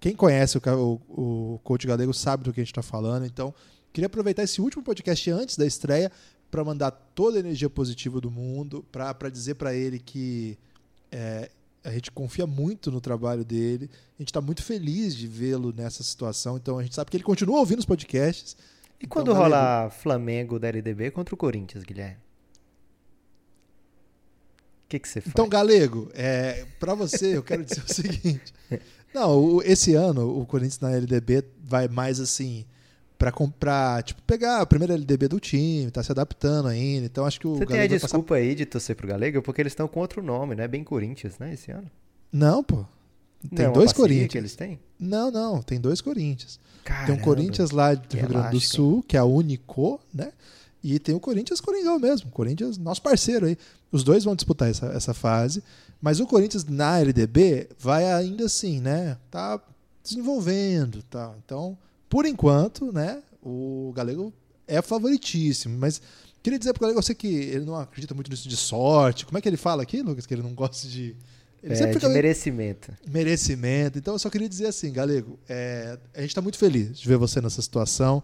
S2: Quem conhece o, o, o coach galego sabe do que a gente está falando. Então, queria aproveitar esse último podcast antes da estreia para mandar toda a energia positiva do mundo, para dizer para ele que é, a gente confia muito no trabalho dele. A gente está muito feliz de vê-lo nessa situação. Então, a gente sabe que ele continua ouvindo os podcasts.
S3: E
S2: Então,
S3: quando rolar Flamengo da LDB contra o Corinthians, Guilherme? O que, que você faz?
S2: Então, Galego, é, para você, eu quero dizer o seguinte. Não, esse ano o Corinthians na LDB vai mais assim pra comprar, tipo, pegar a primeira LDB do time, tá se adaptando ainda. Então acho que o
S3: Você tem a
S2: Galego vai passar-
S3: desculpa aí de torcer pro Galego, porque eles estão com outro nome, né? Bem Corinthians, né? Esse ano.
S2: Não, pô.
S3: Não
S2: Tem
S3: é uma
S2: dois Corinthians.
S3: que eles têm?
S2: Não, não, tem dois Corinthians. Tem
S3: Caramba.
S2: um Corinthians lá do Rio Grande do Sul, que é a Unico, né? E tem o Corinthians Coringão mesmo. Corinthians, nosso parceiro aí. Os dois vão disputar essa, essa fase. Mas o Corinthians na LDB vai ainda assim, né? Tá desenvolvendo, tá? Então, por enquanto, né? O Galego é favoritíssimo. Mas queria dizer pro Galego, eu sei que ele não acredita muito nisso de sorte. Como é que ele fala aqui, Lucas? Que ele não gosta de. Ele
S3: É,
S2: sempre
S3: de
S2: fica meio-
S3: merecimento.
S2: merecimento. Então eu só queria dizer assim, Galego, é, a gente está muito feliz de ver você nessa situação.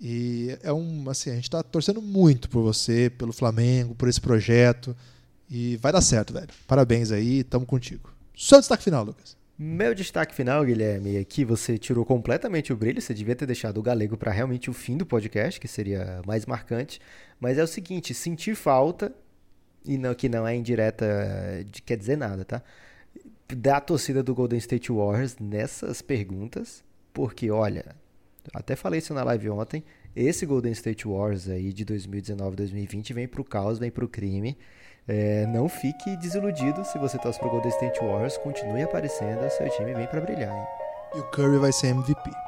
S2: E é um, assim, a gente está torcendo muito por você, pelo Flamengo, por esse projeto. E vai dar certo, velho. Parabéns aí, tamo contigo. Seu destaque final, Lucas.
S3: Meu destaque final, Guilherme, aqui você tirou completamente o brilho, você devia ter deixado o galego para realmente o fim do podcast, que seria mais marcante. Mas é o seguinte, sentir falta, e não, que não é indireta de quer dizer nada, tá? Da torcida do Golden State Warriors nessas perguntas, porque olha, até falei isso na live ontem, esse Golden State Warriors aí de 2019-2020 vem pro caos, vem pro crime. É, não fique desiludido se você torce pro Golden State Warriors, continue aparecendo, seu time vem pra brilhar, hein?
S2: E o Curry vai ser MVP.